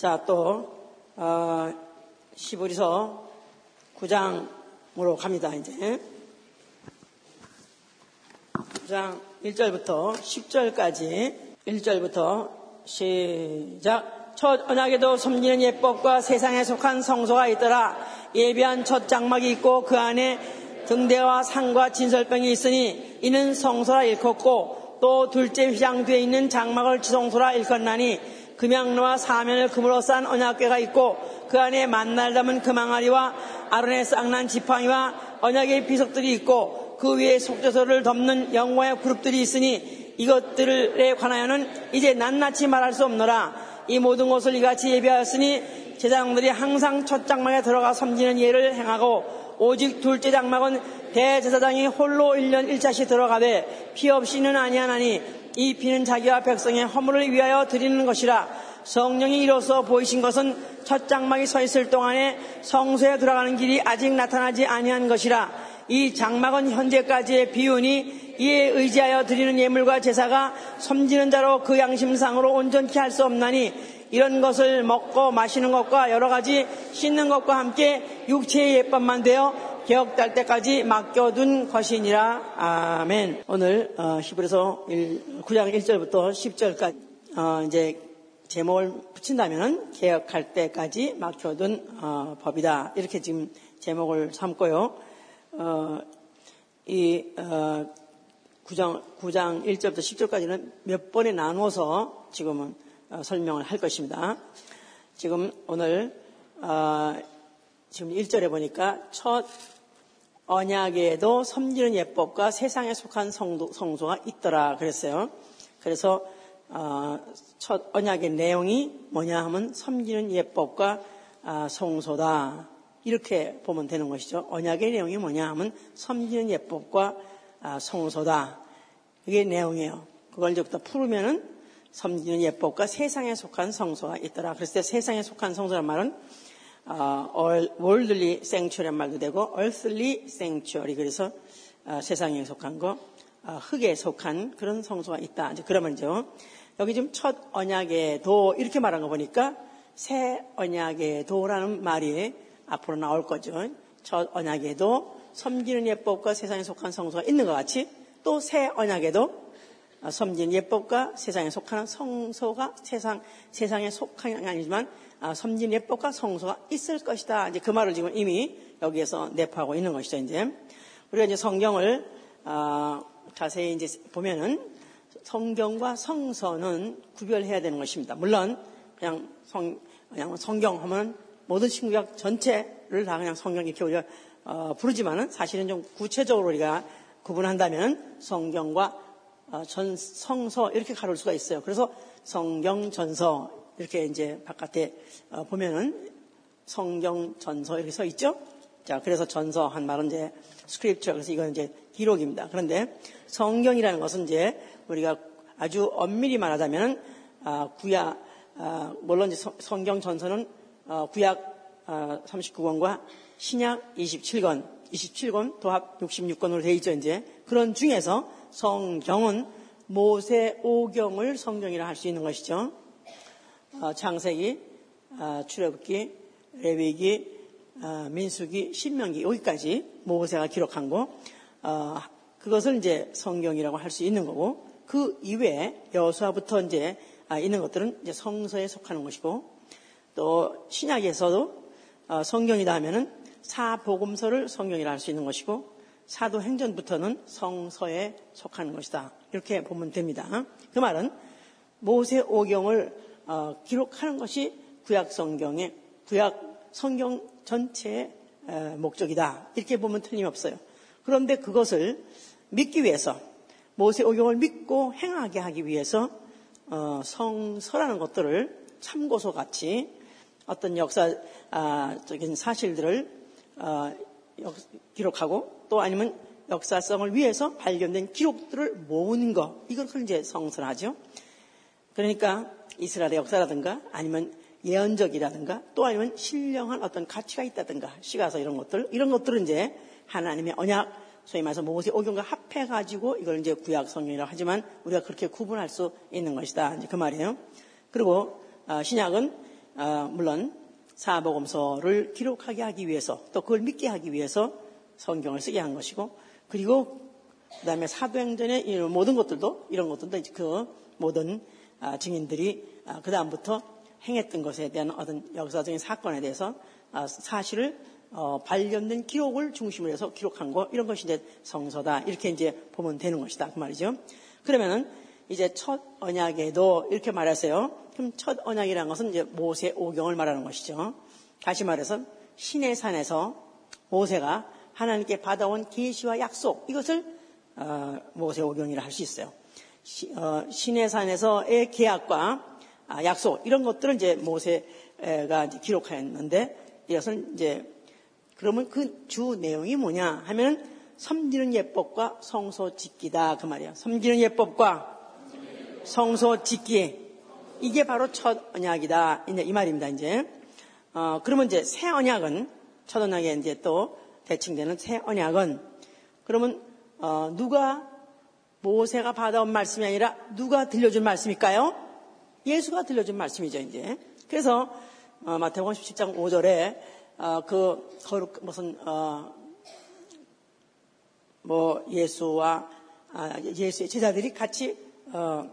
자, 또, 어, 시부리서 9장으로 갑니다, 이제. 9장 1절부터 10절까지 1절부터 시작. 첫 언약에도 섬기는 예법과 세상에 속한 성소가 있더라. 예비한 첫 장막이 있고 그 안에 등대와 상과 진설병이 있으니 이는 성소라 일컫고 또 둘째 휘장 뒤에 있는 장막을 지성소라 일컫나니 금양로와 사면을 금으로 싼 언약궤가 있고 그 안에 만날 담은 금항아리와 아론의 쌍난 지팡이와 언약의 비석들이 있고 그 위에 속죄소를 덮는 영광의 그룹들이 있으니 이것들에 관하여는 이제 낱낱이 말할 수 없노라. 이 모든 것을 이같이 예비하였으니 제사장들이 항상 첫 장막에 들어가 섬기는 예를 행하고 오직 둘째 장막은 대제사장이 홀로 1년 1차씩 들어가되 피 없이는 아니하나니 이 피는 자기와 백성의 허물을 위하여 드리는 것이라. 성령이 이로써 보이신 것은 첫 장막이 서 있을 동안에 성소에 들어가는 길이 아직 나타나지 아니한 것이라. 이 장막은 현재까지의 비운이 이에 의지하여 드리는 예물과 제사가 섬지는 자로 그 양심상으로 온전케 할 수 없나니 이런 것을 먹고 마시는 것과 여러 가지 씻는 것과 함께 육체의 예법만 되어 개혁될 때까지 맡겨둔 것이니라. 아멘. 오늘 어, 히브리서 9장 1절부터 10절까지 어, 이제 제목을 붙인다면 개혁할 때까지 맡겨둔 어, 법이다. 이렇게 지금 제목을 삼고요. 어, 이 어, 9장, 9장 1절부터 10절까지는 몇 번에 나누어서 지금은 어, 설명을 할 것입니다. 지금 오늘 어, 지금 1절에 보니까 첫 언약에도 섬기는 예법과 세상에 속한 성도, 성소가 있더라 그랬어요. 그래서 어, 첫 언약의 내용이 뭐냐 하면 섬기는 예법과 아, 성소다. 이렇게 보면 되는 것이죠. 언약의 내용이 뭐냐 하면 섬기는 예법과 아, 성소다. 이게 내용이에요. 그걸 이제부터 풀으면은 섬기는 예법과 세상에 속한 성소가 있더라. 그랬을 때 세상에 속한 성소란 말은 어, 월들리 생츄리란 말도 되고 얼슬리 생츄리 그래서 어, 세상에 속한 거 어, 흙에 속한 그런 성소가 있다. 이제 그러면 이제 여기 지금 첫 언약의 도 이렇게 말한 거 보니까 새 언약의 도라는 말이 앞으로 나올 거죠. 첫 언약에도 섬기는 예법과 세상에 속한 성소가 있는 것 같이 또 새 언약에도 섬기는 예법과 세상에 속하는 성소가 세상 세상에 속한 게 아니지만 섬기는 예법과 성소가 있을 것이다. 이제 그 말을 지금 이미 여기에서 내포하고 있는 것이죠. 이제 우리가 이제 성경을 어, 자세히 이제 보면은 성경과 성서는 구별해야 되는 것입니다. 물론 그냥 성 그냥 성경 하면 모든 신구약 전체를 다 그냥 성경 이렇게 우리가 어, 부르지만은 사실은 좀 구체적으로 우리가 구분한다면 성경과 어, 전 성서 이렇게 가를 수가 있어요. 그래서 성경 전서 이렇게 이제 바깥에 어, 보면은 성경 전서 이렇게 서 있죠. 자, 그래서 전서 한 말은 이제 스크립처 그래서 이건 이제 기록입니다. 그런데 성경이라는 것은 이제 우리가 아주 엄밀히 말하자면 아, 구약 아, 물론 이제 성경 전서는 어, 구약 39권과 아, 신약 27권, 27권 도합 66권으로 되어 있죠, 이제. 그런 중에서 성경은 모세 오경을 성경이라 할 수 있는 것이죠. 어, 창세기, 어, 출애굽기, 레위기, 민수기, 신명기 여기까지 모세가 기록한 거 그것을 이제 성경이라고 할 수 있는 거고 그 이외에 여수와부터 이제 있는 것들은 이제 성서에 속하는 것이고 또 신약에서도 어, 성경이다 하면은 사복음서를 성경이라 할 수 있는 것이고 사도행전부터는 성서에 속하는 것이다. 이렇게 보면 됩니다. 그 말은 모세 오경을 어, 기록하는 것이 구약 성경의 구약 성경 전체의 목적이다. 이렇게 보면 틀림없어요. 그런데 그것을 믿기 위해서 모세 오경을 믿고 행하게 하기 위해서 어, 성서라는 것들을 참고서 같이 어떤 역사적인 아, 사실들을 어, 기록하고 또 아니면 역사성을 위해서 발견된 기록들을 모으는 것 이것을 이제 성설하죠. 그러니까 이스라엘의 역사라든가 아니면 예언적이라든가 또 아니면 신령한 어떤 가치가 있다든가 시가서 이런 것들 이런 것들은 이제 하나님의 언약 소위 말해서 모세 오경과 합해 가지고 이걸 이제 구약 성경이라고 하지만 우리가 그렇게 구분할 수 있는 것이다. 이제 그 말이에요. 그리고 어, 신약은 어, 물론 사복음서를 기록하게 하기 위해서 또 그걸 믿게 하기 위해서 성경을 쓰게 한 것이고 그리고 그다음에 사도행전의 이 모든 것들도 이런 것들도 이제 그 모든 아, 증인들이 아, 그다음부터 행했던 것에 대한 어떤 역사적인 사건에 대해서 아, 사실을 어, 발견된 기록을 중심으로 해서 기록한 거 이런 것이 이제 성서다 이렇게 이제 보면 되는 것이다 그 말이죠. 그러면은 이제 첫 언약에도 이렇게 말했어요. 그럼 첫 언약이라는 것은 이제 모세 오경을 말하는 것이죠. 다시 말해서 신의 산에서 모세가 하나님께 받아온 계시와 약속 이것을 어, 모세 오경이라 할 수 있어요. 시, 어, 신의 산에서의 계약과 아, 약속 이런 것들을 이제 모세가 기록하였는데 이것은 이제 그러면 그 주 내용이 뭐냐 하면 섬기는 예법과 성소 짓기다. 그 말이에요. 섬기는 예법과 성소 짓기. 이게 바로 첫 언약이다. 이제 이 말입니다 이제. 어, 그러면 이제 새 언약은 첫 언약에 이제 또 대칭되는 새 언약은 그러면 어, 누가 모세가 받아온 말씀이 아니라 누가 들려준 말씀일까요? 예수가 들려준 말씀이죠 이제 그래서 어, 마태복음 17장 5절에 어, 그 거룩 무슨 어, 뭐 예수와 아, 예수의 제자들이 같이 어,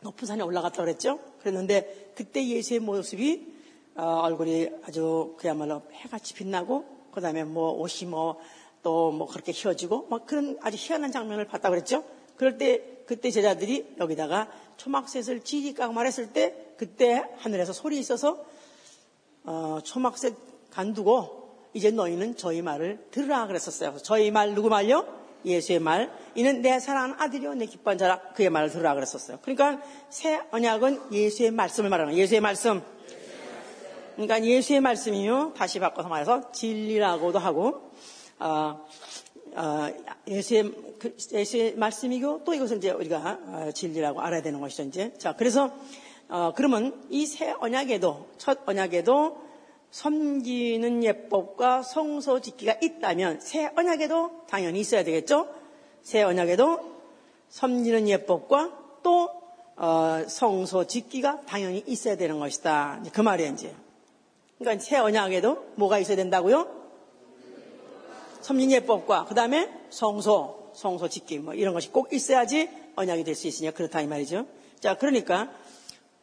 높은 산에 올라갔다 그랬죠. 그랬는데 그때 예수의 모습이 어, 얼굴이 아주 그야말로 해같이 빛나고 그다음에 뭐 옷이 뭐 또 뭐 그렇게 휘어지고 막 그런 아주 희한한 장면을 봤다 그랬죠. 그럴 때 그때 제자들이 여기다가 초막셋을 지지 까고 말했을 때 그때 하늘에서 소리 있어서 어, 초막셋 간두고 이제 너희는 저희 말을 들으라 그랬었어요. 저희 말 누구 말요? 예수의 말. 이는 내 사랑하는 아들이요 내 기뻐한 자라 그의 말을 들으라 그랬었어요. 그러니까 새 언약은 예수의 말씀을 말하는 거예요. 예수의 말씀. 그러니까 예수의 말씀이요 다시 바꿔서 말해서 진리라고도 하고 예수의, 그, 예수의 말씀이고 또 이것을 이제 우리가 어, 진리라고 알아야 되는 것이죠 이제. 자 그래서 어, 그러면 이 새 언약에도 첫 언약에도 섬기는 예법과 성소 짓기가 있다면 새 언약에도 당연히 있어야 되겠죠. 새 언약에도 섬기는 예법과 또 어, 성소 짓기가 당연히 있어야 되는 것이다. 그 말이에요 이제. 그러니까 새 언약에도 뭐가 있어야 된다고요? 섬긴 예법과 그 다음에 성소, 성소 짓기 뭐 이런 것이 꼭 있어야지 언약이 될 수 있으냐 그렇다 이 말이죠. 자 그러니까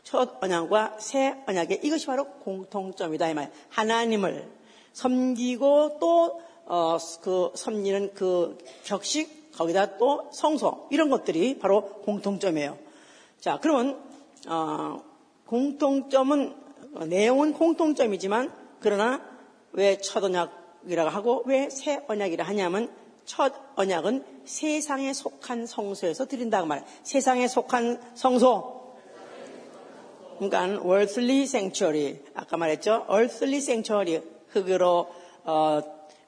첫 언약과 새 언약의 이것이 바로 공통점이다 이 말. 하나님을 섬기고 또 어, 그 섬기는 그 격식 거기다 또 성소 이런 것들이 바로 공통점이에요. 자 그러면 어, 공통점은 내용은 공통점이지만 그러나 왜 첫 언약 이라고 하고 왜 새 언약이라 하냐면 첫 언약은 세상에 속한 성소에서 드린다고 말해요. 세상에 속한 성소 그러니까 worldly sanctuary 아까 말했죠. earthly sanctuary 흙으로 어,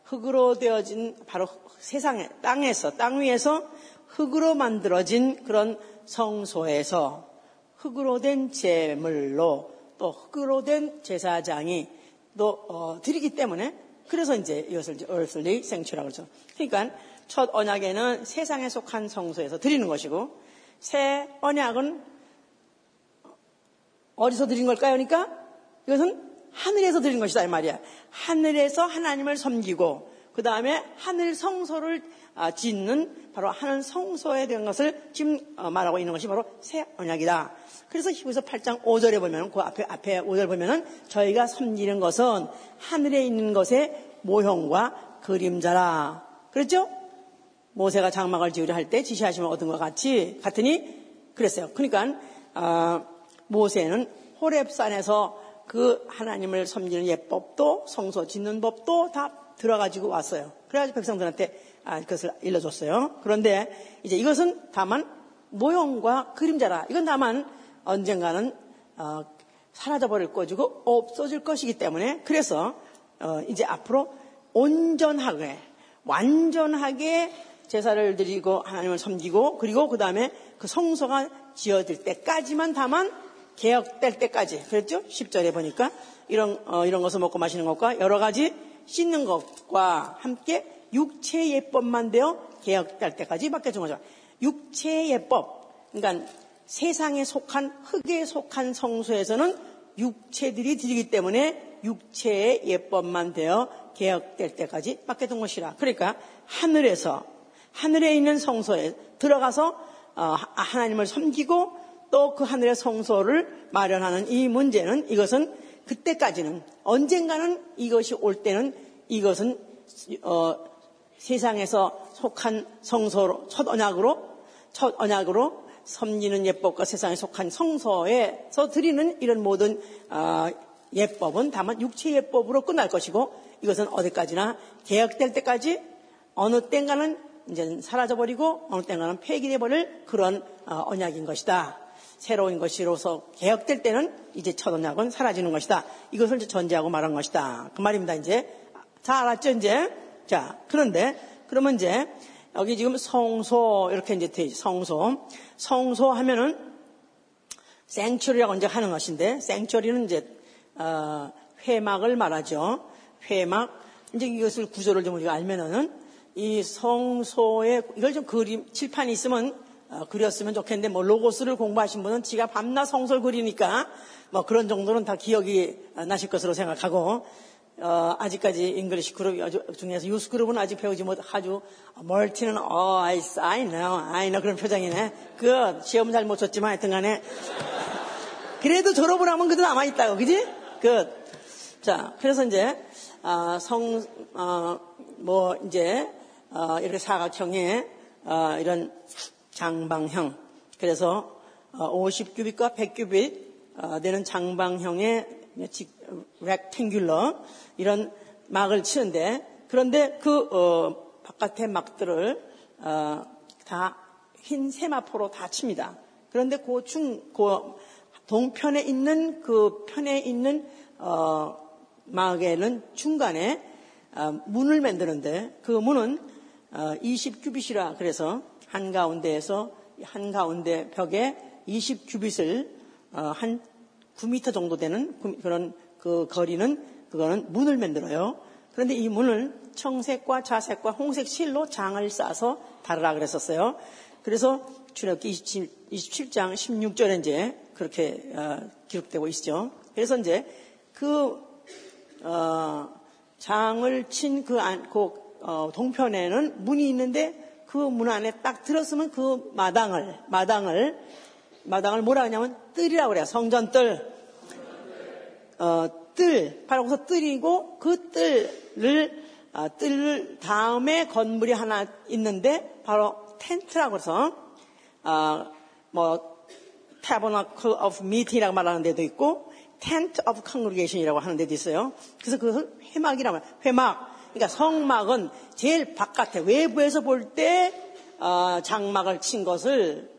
흙으로 되어진 바로 세상에 땅에서 땅 위에서 흙으로 만들어진 그런 성소에서 흙으로 된 제물로 또 흙으로 된 제사장이 또 어, 드리기 때문에 그래서 이제 이것을 earthly sanctuary라고 그러죠. 그러니까 첫 언약에는 세상에 속한 성소에서 드리는 것이고 새 언약은 어디서 드린 걸까요? 그러니까 이것은 하늘에서 드린 것이다 이 말이야. 하늘에서 하나님을 섬기고 그 다음에 하늘 성소를 아, 짓는 바로 하늘 성소에 대한 것을 지금 어, 말하고 있는 것이 바로 새 언약이다. 그래서 히브리서 8장 5절에 보면 그 앞에 앞에 5절 보면은 저희가 섬기는 것은 하늘에 있는 것의 모형과 그림자라. 그랬죠? 모세가 장막을 지으려 할 때 지시하시면 얻은 것 같이 같으니 그랬어요. 그러니까 어, 모세는 호랩산에서 그 하나님을 섬기는 예법도 성소 짓는 법도 다 들어가지고 왔어요. 그래가지고 백성들한테 아, 그것을 일러줬어요. 그런데 이제 이것은 다만 모형과 그림자라. 이건 다만 언젠가는 어, 사라져 버릴 것이고 없어질 것이기 때문에 그래서 어, 이제 앞으로 온전하게 완전하게 제사를 드리고 하나님을 섬기고 그리고 그 다음에 그 성소가 지어질 때까지만 다만 개혁될 때까지 그랬죠? 10절에 보니까 이런 어, 이런 것을 먹고 마시는 것과 여러 가지 씻는 것과 함께 육체 예법만 되어 개혁될 때까지 맡겨준 거죠. 육체 예법, 그러니까 세상에 속한 흙에 속한 성소에서는 육체들이 들이기 때문에 육체의 예법만 되어 개혁될 때까지 맡겨둔 것이라. 그러니까 하늘에서 하늘에 있는 성소에 들어가서 어, 하나님을 섬기고 또 그 하늘의 성소를 마련하는 이 문제는 이것은 그때까지는 언젠가는 이것이 올 때는 이것은 어, 세상에서 속한 성소로 첫 언약으로 첫 언약으로 섬기는 예법과 세상에 속한 성소에서 드리는 이런 모든 어, 예법은 다만 육체 예법으로 끝날 것이고 이것은 어디까지나 개혁될 때까지 어느 땐가는 이제 사라져버리고 어느 땐가는 폐기돼버릴 그런 어, 언약인 것이다. 새로운 것이로서 개혁될 때는 이제 첫 언약은 사라지는 것이다. 이것을 전제하고 말한 것이다. 그 말입니다. 이제 다 알았죠 이제 자 그런데 그러면 이제 여기 지금 성소 이렇게 이제 돼 있죠. 성소 성소 하면은 sanctuary라고 이제 하는 것인데 sanctuary는 이제 어, 회막을 말하죠. 회막 이제 이것을 구조를 좀 우리가 알면은 이 성소에 이걸 좀 그림 칠판이 있으면 어, 그렸으면 좋겠는데 뭐 로고스를 공부하신 분은 제가 밤낮 성소를 그리니까 뭐 그런 정도는 다 기억이 나실 것으로 생각하고 어, 아직까지 English group 중에서 youth group은 아직 배우지 못 아주 멀티는 어 I, I know I know 그런 표정이네. 그 시험 잘 못 쳤지만 하여튼간에. 그래도 졸업을 하면 그래도 남아 있다고 그지? 그 자 그래서 이제 어, 성, 어, 뭐, 이제, 어, 이렇게 사각형의, 어, 이런 장방형. 그래서, 50규빗과 100규빗 되는 장방형의 렉탱귤러 이런 막을 치는데, 그런데 그, 어, 바깥의 막들을, 어, 다흰 세마포로 다 칩니다. 그런데 그 중, 그 동편에 있는 그 편에 있는, 어, 막에는 중간에 어, 문을 만드는데 그 문은 20규빗이라 어, 그래서 한 가운데에서 한 가운데 벽에 20규빗을 어, 한 9m 정도 되는 그런 그 거리는 그거는 문을 만들어요. 그런데 이 문을 청색과 자색과 홍색 실로 장을 싸서 달으라 그랬었어요. 그래서 출애굽기 27, 장 16절에 이제 그렇게 기록되고 있죠. 그래서 이제 그 어, 장을 친그 안, 그, 어, 동편에는 문이 있는데 그 문 안에 딱 들었으면 그 마당을, 마당을, 마당을 뭐라 하냐면 뜰이라고 그래요. 성전 뜰. 어, 뜰. 바로 거기서 뜰이고 그 뜰을, 아, 뜰 다음에 건물이 하나 있는데 바로 텐트라고 해서, 아, 뭐, tabernacle of meeting이라고 말하는 데도 있고, tent of congregation이라고 하는 데도 있어요. 그래서 그 회막이라면 회막. 그러니까 성막은 제일 바깥에 외부에서 볼때 어, 장막을 친 것을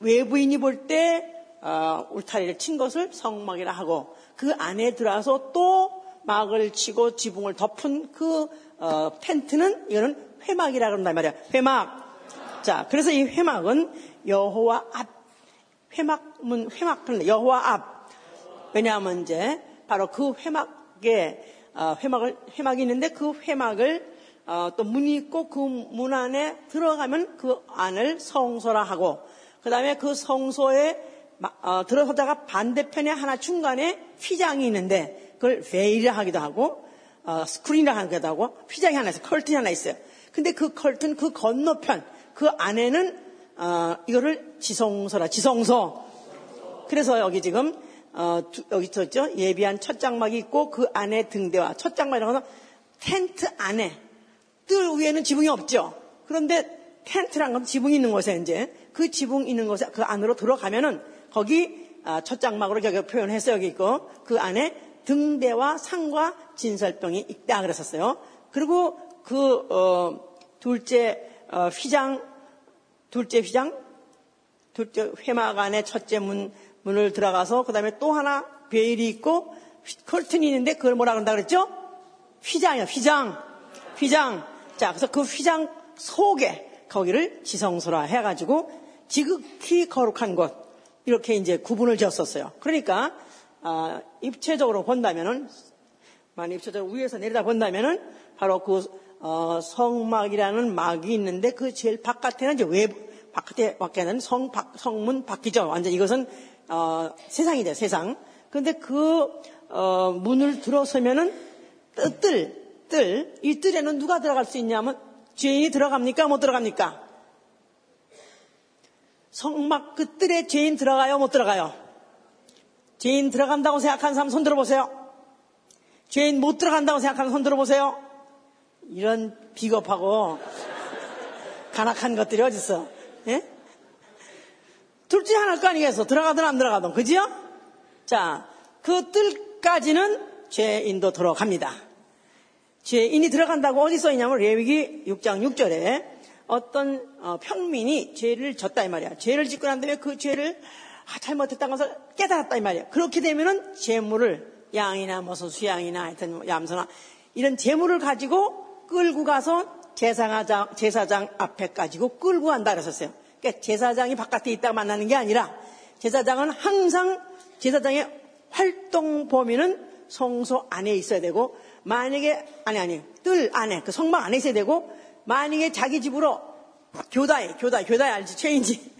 외부인이 볼때 어, 울타리를 친 것을 성막이라 하고 그 안에 들어와서 또 막을 치고 지붕을 덮은 그 어, 텐트는 이거는 회막이라 그런단 말이야. 회막. 자, 그래서 이 회막은 여호와 앞 회막문 회막 여호와 앞 왜냐하면 이제 바로 그 회막에 어, 회막을 회막이 있는데 그 회막을 어, 또 문이 있고 그 문 안에 들어가면 그 안을 성소라 하고 그 다음에 그 성소에 어, 들어서다가 반대편에 하나 중간에 휘장이 있는데 그걸 베일이라 하기도 하고 스크린이라 하기도 하고 휘장이 하나 있어요. 컬튼이 하나 있어요. 근데 그 컬튼 그 건너편 그 안에는 이거를 지성소라 지성소. 그래서 여기 지금 어, 여기 있었죠? 예비한 첫 장막이 있고 그 안에 등대와 첫 장막이라고 해서 텐트 안에 뜰 위에는 지붕이 없죠. 그런데 텐트란 건 지붕이 있는 곳에 이제 그 지붕 있는 곳에 그 안으로 들어가면은 거기 아, 첫 장막으로 표현해서 여기 있고 그 안에 등대와 상과 진설병이 있다 그랬었어요. 그리고 그 어, 둘째 어, 휘장 둘째 휘장 둘째 회막 안에 첫째 문 문을 들어가서 그 다음에 또 하나 베일이 있고 컬튼이 있는데 그걸 뭐라 그런다 그랬죠? 휘장이요, 휘장. 휘장. 자, 그래서 그 휘장 속에 거기를 지성소라 해가지고 지극히 거룩한 곳 이렇게 이제 구분을 지었었어요. 그러니까 아, 입체적으로 본다면은 만약 입체적으로 위에서 내려다 본다면은 바로 그 어, 성막이라는 막이 있는데 그 제일 바깥에는 이제 외부 바깥에 밖에는 성 성문 밖이죠. 완전 이것은 어, 세상이죠, 세상. 근데 그 어, 문을 들어서면은 뜰, 뜰, 이 뜰에는 누가 들어갈 수 있냐면 죄인이 들어갑니까? 못 들어갑니까? 성막 그 뜰에 죄인 들어가요? 못 들어가요? 죄인 들어간다고 생각하는 사람 손 들어보세요. 죄인 못 들어간다고 생각하는 손 들어보세요. 이런 비겁하고 간악한 것들이 어딨어? 예? 둘째 하나일 거 아니겠어? 들어가든 안 들어가든. 그지요? 자, 그 뜰까지는 죄인도 들어갑니다. 죄인이 들어간다고 어디 써 있냐면 레위기 6장 6절에 어떤 어, 평민이 죄를 졌다 이 말이야. 죄를 짓고 난 다음에 그 죄를 아, 잘못했다는 것을 깨달았다 이 말이야. 그렇게 되면은 재물을 양이나 무슨 수양이나 하여튼 뭐 얌소나 이런 재물을 가지고 끌고 가서 제사장, 제사장 앞에 가지고 끌고 간다 그랬었어요. 그러니까 제사장이 바깥에 있다가 만나는 게 아니라 제사장은 항상 제사장의 활동 범위는 성소 안에 있어야 되고 만약에 아니 아니 뜰 안에 그 성막 안에 있어야 되고 만약에 자기 집으로 교다에 교다 교다에 알지 체인지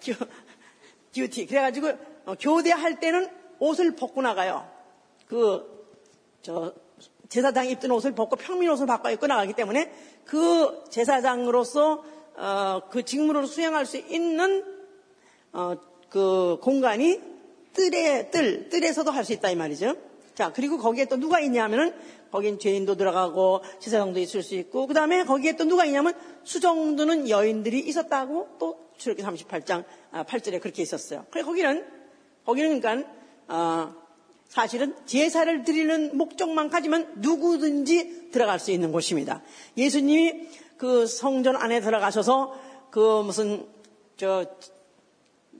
듀티 그래가지고 어, 교대할 때는 옷을 벗고 나가요. 그 저 제사장이 입던 옷을 벗고 평민 옷을 바꿔 입고 나가기 때문에 그 제사장으로서 어, 그 직무를 수행할 수 있는 어, 그 공간이 뜰에 뜰 뜰에서도 할 수 있다 이 말이죠. 자 그리고 거기에 또 누가 있냐면은 거긴 죄인도 들어가고 제사장도 있을 수 있고 그 다음에 거기에 또 누가 있냐면 수정도는 여인들이 있었다고 또 출애기 38장 8절에 그렇게 있었어요. 그래 거기는 거기는 그러니까 어, 사실은 제사를 드리는 목적만 가지면 누구든지 들어갈 수 있는 곳입니다. 예수님이 그 성전 안에 들어가셔서 그 무슨 저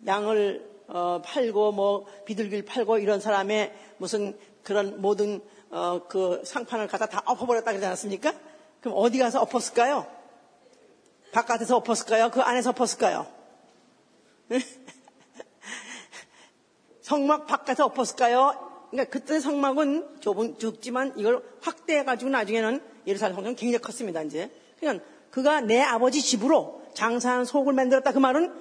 양을 어, 팔고 뭐 비둘기를 팔고 이런 사람의 무슨 그런 모든 어, 그 상판을 갖다 다 엎어버렸다 그러지 않았습니까? 그럼 어디 가서 엎었을까요? 바깥에서 엎었을까요? 그 안에서 엎었을까요? 성막 바깥에서 엎었을까요? 그러니까 그때 성막은 좁은, 좁지만 이걸 확대해가지고 나중에는 예루살렘 성전은 굉장히 컸습니다, 이제. 그러니까 그가 내 아버지 집으로 장사한 속을 만들었다. 그 말은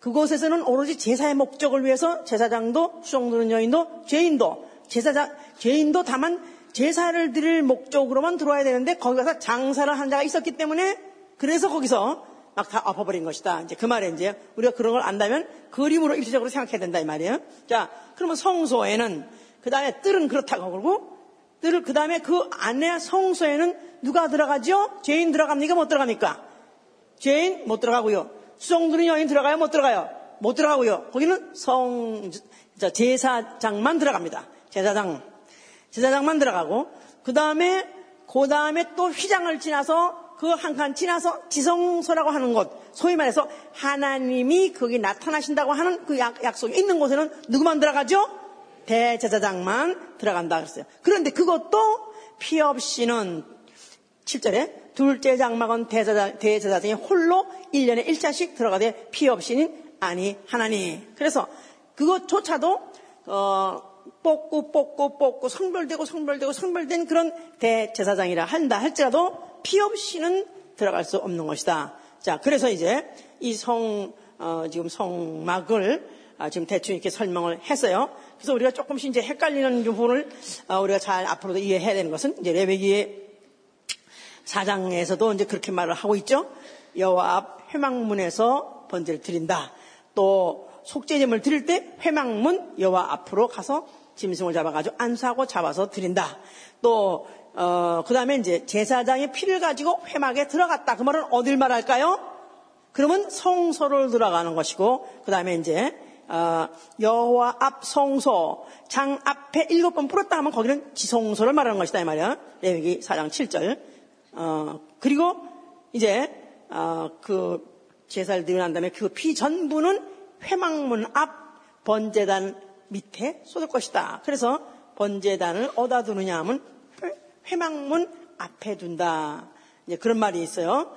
그곳에서는 오로지 제사의 목적을 위해서 제사장도 수종드는 여인도 죄인도 제사장 죄인도 다만 제사를 드릴 목적으로만 들어와야 되는데 거기 가서 장사를 한 자가 있었기 때문에 그래서 거기서 막 다 엎어버린 것이다. 이제 그 말에 이제 우리가 그런 걸 안다면 그림으로 일시적으로 생각해야 된다 이 말이에요. 자, 그러면 성소에는 그 다음에 뜰은 그렇다고 그러고 뜰을 그 다음에 그 안에 성소에는 누가 들어가죠? 죄인 들어갑니까? 못 들어갑니까? 죄인 못 들어가고요. 수종들은 여인 들어가요? 못 들어가요? 못 들어가고요. 거기는 성 제사장만 들어갑니다. 제사장 제사장만 들어가고 그 다음에 그 다음에 또 휘장을 지나서 그 한 칸 지나서 지성소라고 하는 곳 소위 말해서 하나님이 거기 나타나신다고 하는 그 약, 약속이 있는 곳에는 누구만 들어가죠? 대제사장만 들어간다 그랬어요. 그런데 그것도 피 없이는 7절에 둘째 장막은 대제사장, 대제사장이 홀로 1년에 1차씩 들어가되 피 없이는 아니 하나니. 그래서 그것조차도 어, 뽑고 뽑고 뽑고 성별되고 성별되고 성별된 그런 대제사장이라 한다 할지라도 피 없이는 들어갈 수 없는 것이다. 자, 그래서 이제 이 성, 어, 지금 성막을 아, 지금 대충 이렇게 설명을 했어요. 그래서 우리가 조금씩 이제 헷갈리는 부분을 어, 우리가 잘 앞으로도 이해해야 되는 것은 이제 레베기의 사장에서도 이제 그렇게 말을 하고 있죠. 여호와 앞 회망문에서 번제를 드린다. 또 속죄제물 드릴 때 회망문 여호와 앞으로 가서 짐승을 잡아가지고 안수하고 잡아서 드린다. 또 어, 그 다음에 이제 제사장의 피를 가지고 회막에 들어갔다. 그 말은 어딜 말할까요? 그러면 성소를 들어가는 것이고, 그 다음에 이제, 어, 여호와 앞 성소, 장 앞에 일곱 번 풀었다 하면 거기는 지성소를 말하는 것이다. 이 말이야. 레위기 4장 7절. 어, 그리고 이제, 어, 그 제사를 드리고 난 다음에 그 피 전부는 회막문 앞 번제단 밑에 쏟을 것이다. 그래서 번제단을 어디다 두느냐 하면 회막문 앞에 둔다. 이제 그런 말이 있어요.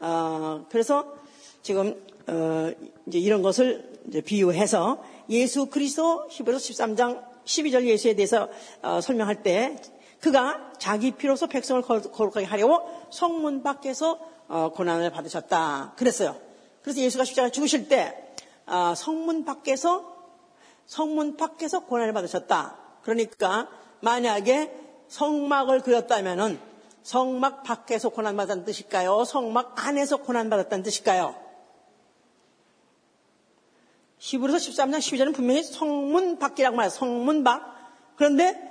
어, 그래서 지금 어, 이제 이런 것을 이제 비유해서 예수 그리스도 히브리서 13장 12절 예수에 대해서 어, 설명할 때 그가 자기 피로서 백성을 거룩하게 하려고 성문 밖에서 어, 고난을 받으셨다. 그랬어요. 그래서 예수가 십자가 죽으실 때 어, 성문 밖에서 성문 밖에서 고난을 받으셨다. 그러니까 만약에 성막을 그렸다면은 성막 밖에서 고난 받았다는 뜻일까요? 성막 안에서 고난 받았다는 뜻일까요? 히브리서 13장 12절은 분명히 성문 밖이라고 말해요. 성문 밖. 그런데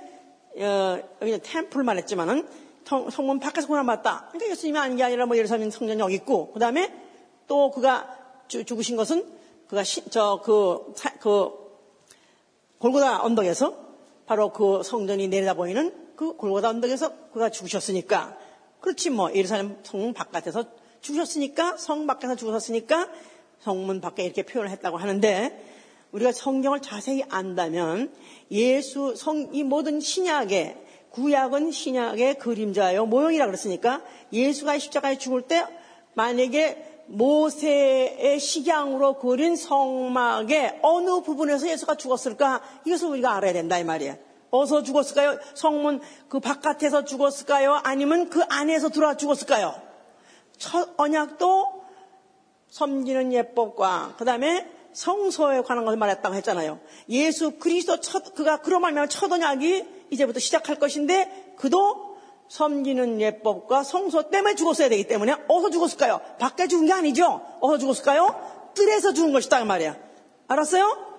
어, 여기는 템플 말했지만은 성, 문 밖에서 고난 받았다. 그러니까 예수님이 아닌 게 아니라 뭐 예루살렘 성전이 여기 있고 그 다음에 또 그가 주, 죽으신 것은 그가 저그 그 골고다 언덕에서 바로 그 성전이 내려다 보이는 그 골고다 언덕에서 그가 죽으셨으니까. 그렇지 뭐 예루살렘 성문 바깥에서 죽으셨으니까 성 밖에서 죽으셨으니까 성문 밖에 이렇게 표현을 했다고 하는데 우리가 성경을 자세히 안다면 예수 성 이 모든 신약의 구약은 신약의 그림자요 모형이라 그랬으니까 예수가 십자가에 죽을 때 만약에 모세의 식양으로 그린 성막의 어느 부분에서 예수가 죽었을까? 이것을 우리가 알아야 된다 이 말이야. 어디서 죽었을까요? 성문 그 바깥에서 죽었을까요? 아니면 그 안에서 들어와 죽었을까요? 첫 언약도 섬기는 예법과 그 다음에 성소에 관한 것을 말했다고 했잖아요. 예수 그리스도 첫 그가 그런 말면 첫 언약이 이제부터 시작할 것인데 그도 섬기는 예법과 성소 때문에 죽었어야 되기 때문에 어디서 죽었을까요? 밖에 죽은 게 아니죠. 어디서 죽었을까요? 뜰에서 죽은 것이다 그 말이야. 알았어요?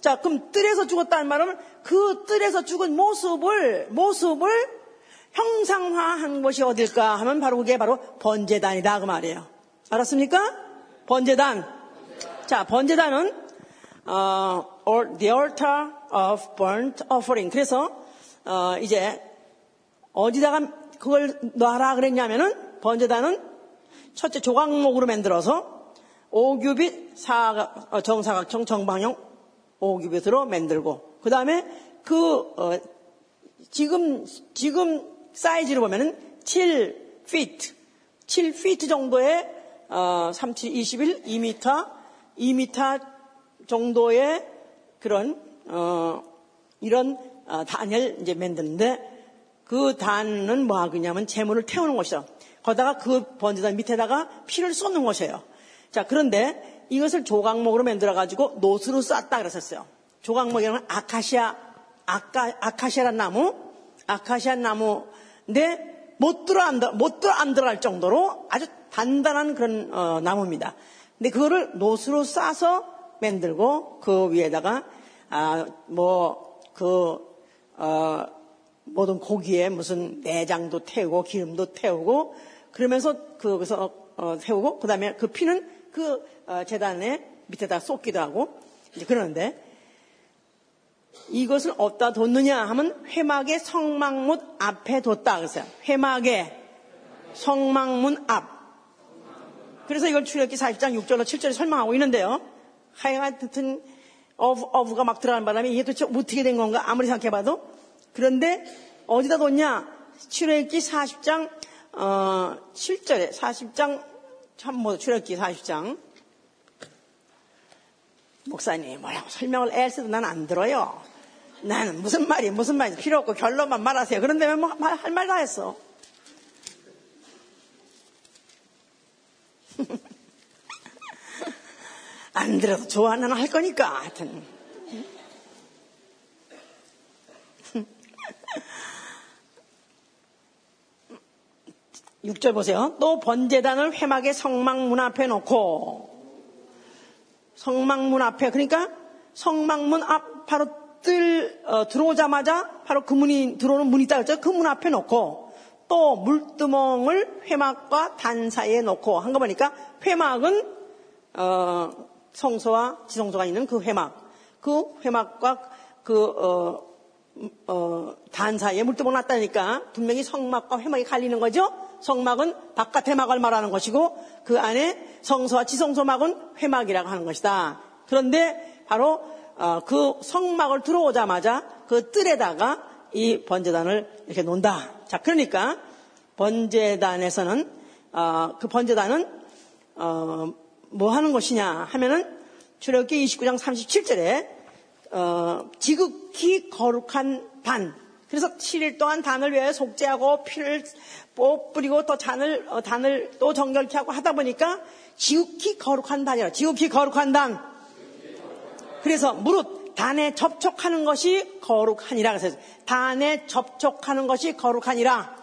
자, 그럼 뜰에서 죽었다는 말은 그 뜰에서 죽은 모습을 모습을 형상화한 것이 어딜까 하면 바로 그게 바로 번제단이다 그 말이에요. 알았습니까? 번제단. 자, 번제단은 어, the altar of burnt offering. 그래서 어, 이제 어디다가 그걸 놔라 그랬냐면은 번제단은 첫째 조각목으로 만들어서 5규빗 사각, 어, 정사각형 정방형 5규빗으로 만들고 그 다음에 그 어, 지금 지금 사이즈로 보면은 7피트 7피트 정도의 어, 37, 21, 2m 2m 정도의 그런 어, 이런 어, 단을 이제 만드는데 그 단은 뭐 하겠냐면 재물을 태우는 것이죠. 거다가 그 번제단 밑에다가 피를 쏟는 것이에요. 자, 그런데 이것을 조각목으로 만들어가지고 노스로 쌌다 그랬었어요. 조각목이라는 아카시아, 아카, 아카시아란 나무, 아카시아 나무인데 못 들어 안, 못 들어 안 들어갈 정도로 아주 단단한 그런 어, 나무입니다. 근데 그거를 노스로 싸서 만들고 그 위에다가 아, 뭐, 그, 어, 모든 고기에 무슨 내장도 태우고 기름도 태우고 그러면서 거기서 어, 태우고 그다음에 그 피는 그 어, 재단에 밑에다 쏟기도 하고 이제 그러는데 이것을 어디다 뒀느냐 하면 회막의 성막문 앞에 뒀다 그랬어요. 회막의 성막문 앞. 그래서 이걸 출애기 40장 6절로 7절에 설명하고 있는데요. 하여튼 어브, 어브가 막 들어가는 바람에 이게 도대체 어떻게 된 건가 아무리 생각해봐도 그런데 어디다 뒀냐? 출애굽기 40장 어, 7절에 40장 참뭐 출애굽기 40장 목사님 뭐라고 설명을 애써도 난 안 들어요. 나는 무슨 말이 무슨 말이 필요 없고 결론만 말하세요. 그런데 뭐할 말 다 했어. 안 들어도 좋아하는 할 거니까 하여튼 6절 보세요. 또 번제단을 회막의 성막 문 앞에 놓고 성막 문 앞에 그러니까 성막 문 앞 바로 뜰 어, 들어오자마자 바로 그 문이 들어오는 문이 있다 그랬죠. 그 문 앞에 놓고 또 물두멍을 회막과 단 사이에 놓고 한 거 보니까 회막은 어, 성소와 지성소가 있는 그 회막 그 회막과 그 어, 어, 단 사이에 물두멍 놨다니까 분명히 성막과 회막이 갈리는 거죠. 성막은 바깥의 막을 말하는 것이고 그 안에 성소와 지성소막은 회막이라고 하는 것이다. 그런데 바로 어, 그 성막을 들어오자마자 그 뜰에다가 이 번제단을 이렇게 놓는다. 자, 그러니까 번제단에서는 어, 그 번제단은 어, 뭐 하는 것이냐 하면은 출애굽기 29장 37절에 지극히 거룩한 단 그래서 7일 동안 단을 위해 속죄하고 피를 뿌리고 또 단을, 어, 단을 또 정결케 하고 하다 보니까 지극히 거룩한 단이라. 지극히 거룩한 단. 그래서 무릇 단에 접촉하는 것이 거룩하니라 그래서 단에 접촉하는 것이 거룩하니라.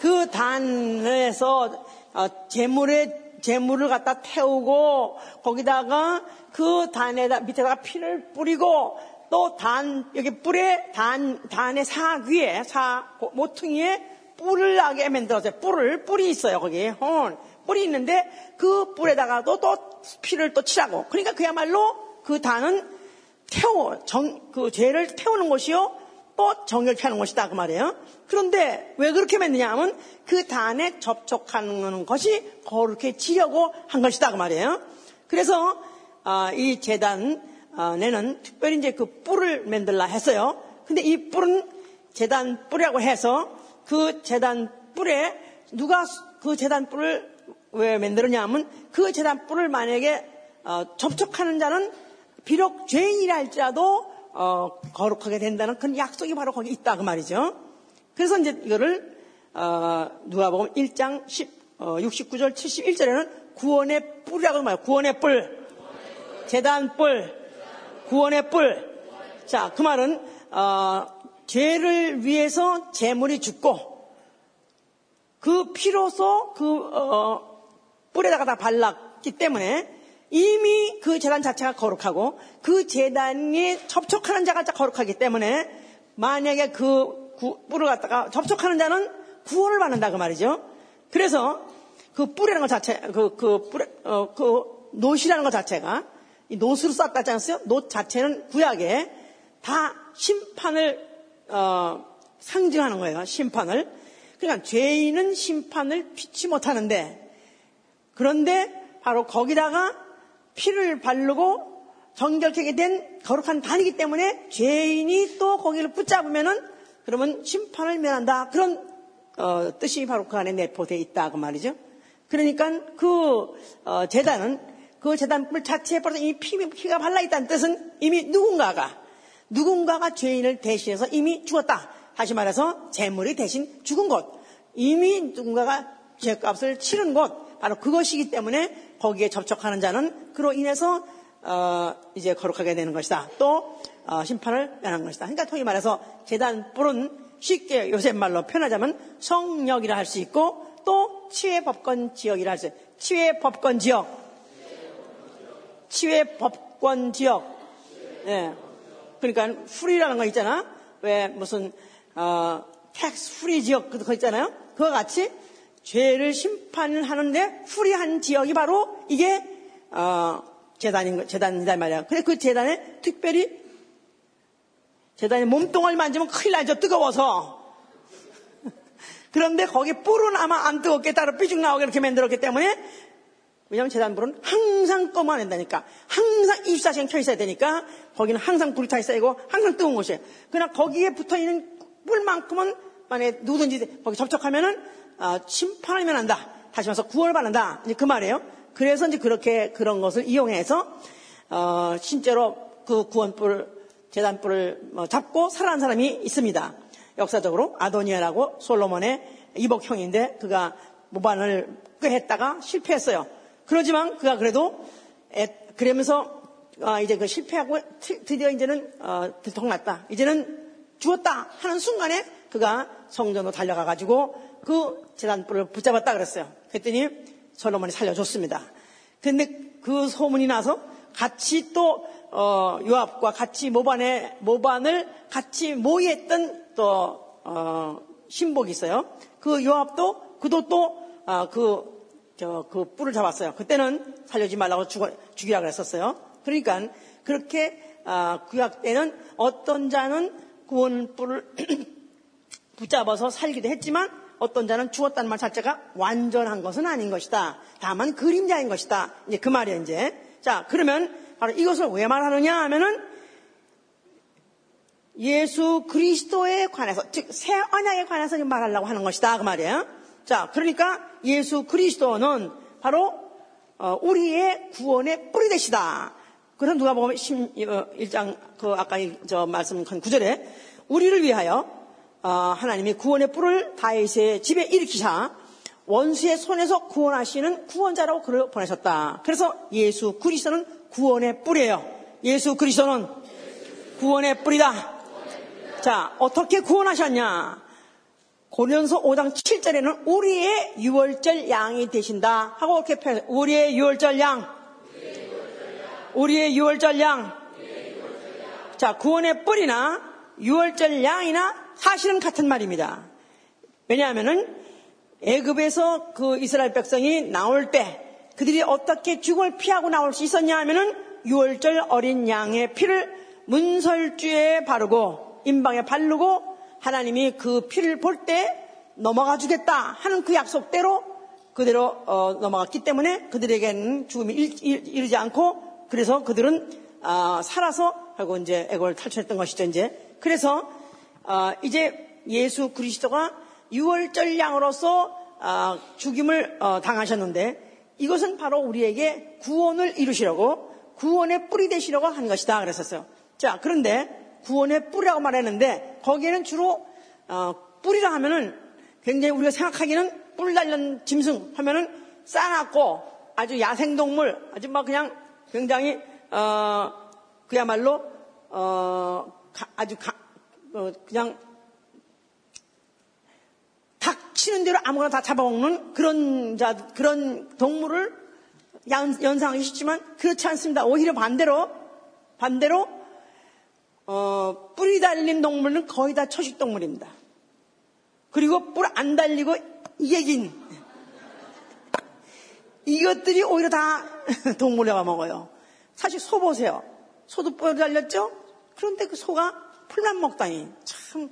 그 단에서 어, 재물에 재물을 갖다 태우고 거기다가 그 단에다 밑에다가 피를 뿌리고 또 단 여기 뿔에 단 단의 사귀에 사 모퉁이에 뿔을 나게 만들었어요. 뿔을 뿔이 있어요 거기에 혼 뿔이 있는데 그 뿔에다가도 또 피를 또 칠하고. 그러니까 그야말로 그 단은 태워 정, 그 죄를 태우는 것이요 또 정결케 하는 것이다 그 말이에요. 그런데 왜 그렇게 만드냐 하면 그 단에 접촉하는 것이 거룩해 지려고 한 것이다 그 말이에요. 그래서 아, 이 재단 어, 내는 특별히 이제 그 뿔을 만들라 했어요. 근데 이 뿔은 재단 뿔이라고 해서 그 재단 뿔에 누가 그 재단 뿔을 왜 만들었냐 하면 그 재단 뿔을 만약에 어, 접촉하는 자는 비록 죄인이라 할지라도 어, 거룩하게 된다는 그런 약속이 바로 거기 있다 그 말이죠. 그래서 이제 이거를 어, 누가 보면 1장 10, 69절 71절에는 구원의 뿔이라고 말해요. 구원의 뿔, 재단 뿔, 구원의 뿔. 자, 그 말은 어, 죄를 위해서 재물이 죽고 그 피로서 그 어, 뿔에다가 다 발랐기 때문에 이미 그 재단 자체가 거룩하고 그 재단에 접촉하는 자가 거룩하기 때문에 만약에 그 뿔을 갖다가 접촉하는 자는 구원을 받는다 그 말이죠. 그래서 그 뿔이라는 것 자체, 그, 그, 뿔, 어, 그 놋이라는 것 자체가 이 놋으로 쌌다지 않았어요? 놋 자체는 구약에 다 심판을 어, 상징하는 거예요. 심판을. 그러니까 죄인은 심판을 피치 못하는데 그런데 바로 거기다가 피를 바르고 정결케 된 거룩한 단이기 때문에 죄인이 또 거기를 붙잡으면은 그러면 심판을 면한다. 그런 어, 뜻이 바로 그 안에 내포되어 있다 그 말이죠. 그러니까 그 어, 재단은 그 재단불 자체에 벌써 이미 피, 피가 발라있다는 뜻은 이미 누군가가, 누군가가 죄인을 대신해서 이미 죽었다. 다시 말해서 재물이 대신 죽은 것. 이미 누군가가 죄값을 치른 것. 바로 그것이기 때문에 거기에 접촉하는 자는 그로 인해서 어, 이제 거룩하게 되는 것이다. 또 어, 심판을 면한 것이다. 그러니까 통히 말해서 제단뿔은 쉽게 요새 말로 표현하자면 성역이라 할 수 있고 또 치외 법권 지역이라 할 수 있어요. 치외 법권 지역. 치외 법권 지역. 예. 그러니까 free라는 거 있잖아. 왜 무슨 어, tax free 지역 그거 있잖아요. 그와 같이 죄를 심판하는데 free한 지역이 바로 이게 어, 재단인 재단이다 말이야. 그래 그 재단에 특별히 재단에 몸뚱을 만지면 큰일 나죠. 뜨거워서. 그런데 거기 뿔은 아마 안 뜨겁게 따로 삐죽 나오게 이렇게 만들었기 때문에 왜냐하면 재단불은 항상 꺼만 된다니까. 항상 24시간 켜 있어야 되니까 거기는 항상 불이 타 있어야 되고 항상 뜨거운 곳이에요. 그러나 거기에 붙어 있는 뿔만큼은 만약에 누구든지 거기 접촉하면은 아, 심판을 면한다. 다시 말해서 구원을 받는다. 이제 그 말이에요. 그래서 이제 그렇게 그런 것을 이용해서 어, 실제로 그 구원뿔 재단뿔을 뭐 잡고 살아난 사람이 있습니다. 역사적으로 아도니아라고 솔로몬의 이복형인데 그가 모반을 꾀했다가 실패했어요. 그러지만 그가 그래도 애, 그러면서 아, 이제 그 실패하고 드디어 이제는 어, 들통났다. 이제는 죽었다 하는 순간에 그가 성전으로 달려가 가지고 그 재단불을 붙잡았다 그랬어요. 그랬더니 솔로몬이 살려줬습니다. 근데 그 소문이 나서 같이 또 어, 요압과 같이 모반에 모반을 같이 모의했던 또 어, 신복이 있어요. 그 요압도 그도 또그 저, 그 뿔을 잡았어요. 그때는 살려지 말라고 죽어, 죽이라 그랬었어요. 그러니까 그렇게 아, 구약 때는 어떤 자는 구원 뿔을 붙잡아서 살기도 했지만 어떤 자는 죽었다는 말 자체가 완전한 것은 아닌 것이다. 다만 그림자인 것이다. 이제 그 말이에요, 이제. 자, 그러면 바로 이것을 왜 말하느냐 하면은 예수 그리스도에 관해서, 즉, 새 언약에 관해서 말하려고 하는 것이다. 그 말이에요. 자, 그러니까 예수 그리스도는 바로 어, 우리의 구원의 뿌리 되시다. 그래서 누가 보면 1장 그 아까 저 말씀 한 구절에 우리를 위하여 어, 하나님이 구원의 뿔을 다윗의 집에 일으키사 원수의 손에서 구원하시는 구원자라고 그를 보내셨다. 그래서 예수 그리스도는 구원의 뿔이에요. 예수 그리스도는 구원의 뿌리다. 자, 어떻게 구원하셨냐? 고린서 5장 7절에는 우리의 유월절 양이 되신다 하고 이렇게 표현. 우리의 유월절 양. 우리의 유월절 양. 자, 구원의 뿌리나 유월절 양이나 사실은 같은 말입니다. 왜냐하면은 애굽에서 그 이스라엘 백성이 나올 때 그들이 어떻게 죽음을 피하고 나올 수 있었냐 하면은 유월절 어린 양의 피를 문설주에 바르고 임방에 바르고 하나님이 그 피를 볼 때 넘어가 주겠다 하는 그 약속대로 그대로 어, 넘어갔기 때문에 그들에게는 죽음이 일, 이르 지 않고 그래서 그들은 어, 살아서 하고 이제 애고를 탈출했던 것이죠 이제 그래서 어, 이제 예수 그리스도가 유월절 양으로서 어, 죽임을 어, 당하셨는데 이것은 바로 우리에게 구원을 이루시려고 구원의 뿌리 되시려고 한 것이다 그랬었어요. 자 그런데 구원의 뿌리라고 말했는데 거기에는 주로 어, 뿌리라 하면은 굉장히 우리가 생각하기는 뿔 달린 짐승 하면은 싸놨고 아주 야생동물 아주 막 그냥 굉장히 어, 그야말로 아주 가, 어, 그냥 닥치는 대로 아무거나 다 잡아먹는 그런 자 그런 동물을 연 상하기 쉽지만 그렇지 않습니다. 오히려 반대로 반대로 어, 뿔이 달린 동물은 거의 다 초식 동물입니다. 그리고 뿔 안 달리고 이긴 이것들이 오히려 다 동물을 잡아먹어요. 사실 소 보세요. 소도 뿔 달렸죠? 그런데 그 소가 풀만 먹다니 참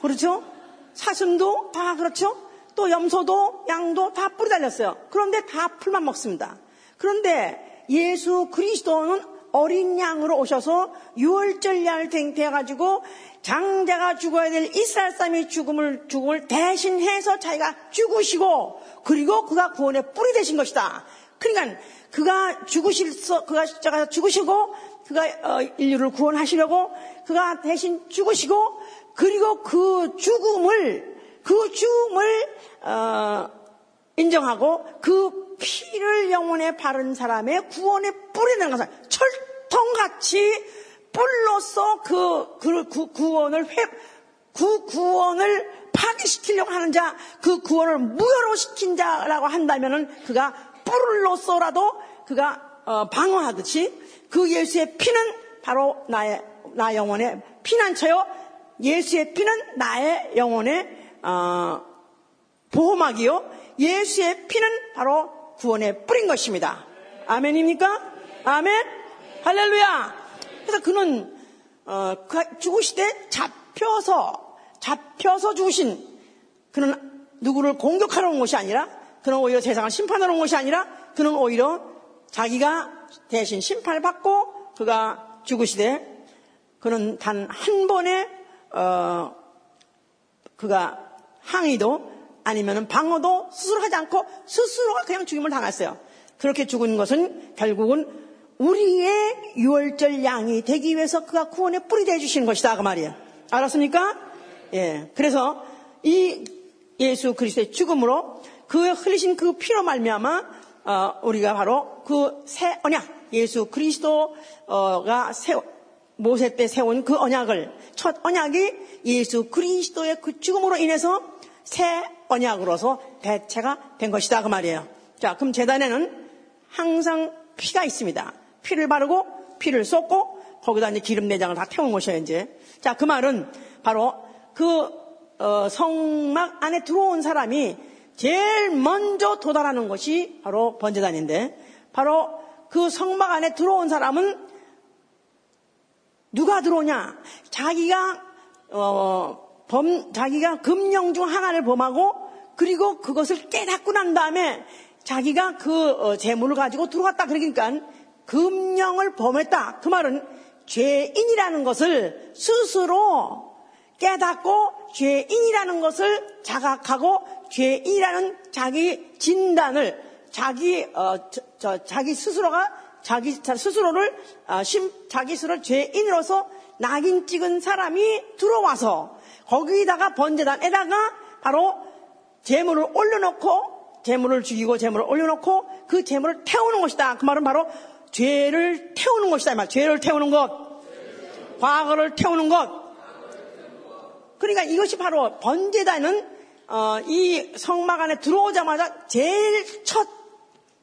그렇죠? 사슴도 다 그렇죠? 또 염소도 양도 다 뿔이 달렸어요. 그런데 다 풀만 먹습니다. 그런데 예수 그리스도는 어린 양으로 오셔서 유월절 양을 되어가지고 장자가 죽어야 될 이스라엘 사람이 죽음을, 죽음을 대신해서 자기가 죽으시고 그리고 그가 구원의 뿔이 되신 것이다. 그러니까 그가 죽으실, 그가 죽으시고 그가 어, 인류를 구원하시려고 그가 대신 죽으시고 그리고 그 죽음을 그 죽음을 어, 인정하고 그 피를 영혼에 바른 사람의 구원에 뿌리는 것은 철통같이 뿔로서 그, 그, 그 구원을 회, 그 구원을 파괴시키려고 하는 자, 그 구원을 무효로 시킨 자라고 한다면은 그가 뿔로서라도 그가 어, 방어하듯이 그 예수의 피는 바로 나의 나 영혼의 피난처요. 예수의 피는 나의 영혼의 어, 보호막이요. 예수의 피는 바로 구원의 뿌린 것입니다. 아멘입니까? 아멘. 할렐루야. 그래서 그는 어, 그 죽으시되 잡혀서 잡혀서 죽으신 그는 누구를 공격하러 온 것이 아니라 그는 오히려 세상을 심판하러 온 것이 아니라 그는 오히려 자기가 대신 심판을 받고 그가 죽으시되 그는 단 한 번의 어, 그가 항의도 아니면 방어도 스스로 하지 않고 스스로가 그냥 죽임을 당했어요. 그렇게 죽은 것은 결국은 우리의 유월절 양이 되기 위해서 그가 구원의 뿌리 되어 주시는 것이다 그 말이에요. 알았습니까? 예. 그래서 이 예수 그리스도의 죽음으로 그 흘리신 그 피로 말미암아 어, 우리가 바로 그 새 언약 예수 그리스도가 세, 모세 때 세운 그 언약을 첫 언약이 예수 그리스도의 그 죽음으로 인해서 새 언약으로서 대체가 된 것이다 그 말이에요. 자, 그럼 재단에는 항상 피가 있습니다. 피를 바르고 피를 쏟고 거기다 이제 기름 내장을 다 태운 것이에요 이제. 자, 그 말은 바로 그 어, 성막 안에 들어온 사람이 제일 먼저 도달하는 것이 바로 번제단인데 바로 그 성막 안에 들어온 사람은 누가 들어오냐? 자기가 어, 범, 자기가 금령 중 하나를 범하고 그리고 그것을 깨닫고 난 다음에 자기가 그 어, 재물을 가지고 들어갔다 그러니까 금령을 범했다. 그 말은 죄인이라는 것을 스스로 깨닫고 죄인이라는 것을 자각하고 죄인이라는 자기 진단을 자기 어, 저, 저, 자기 스스로가 자기 스스로를 어, 심, 자기 스스로 죄인으로서 낙인 찍은 사람이 들어와서 거기다가 번제단에다가 바로 재물을 올려놓고 재물을 죽이고 재물을 올려놓고 그 재물을 태우는 것이다. 그 말은 바로 죄를 태우는 것이다. 말 죄를 태우는 것. 과거를 태우는 것. 그러니까 이것이 바로 번제단은 어, 이 성막 안에 들어오자마자 제일 첫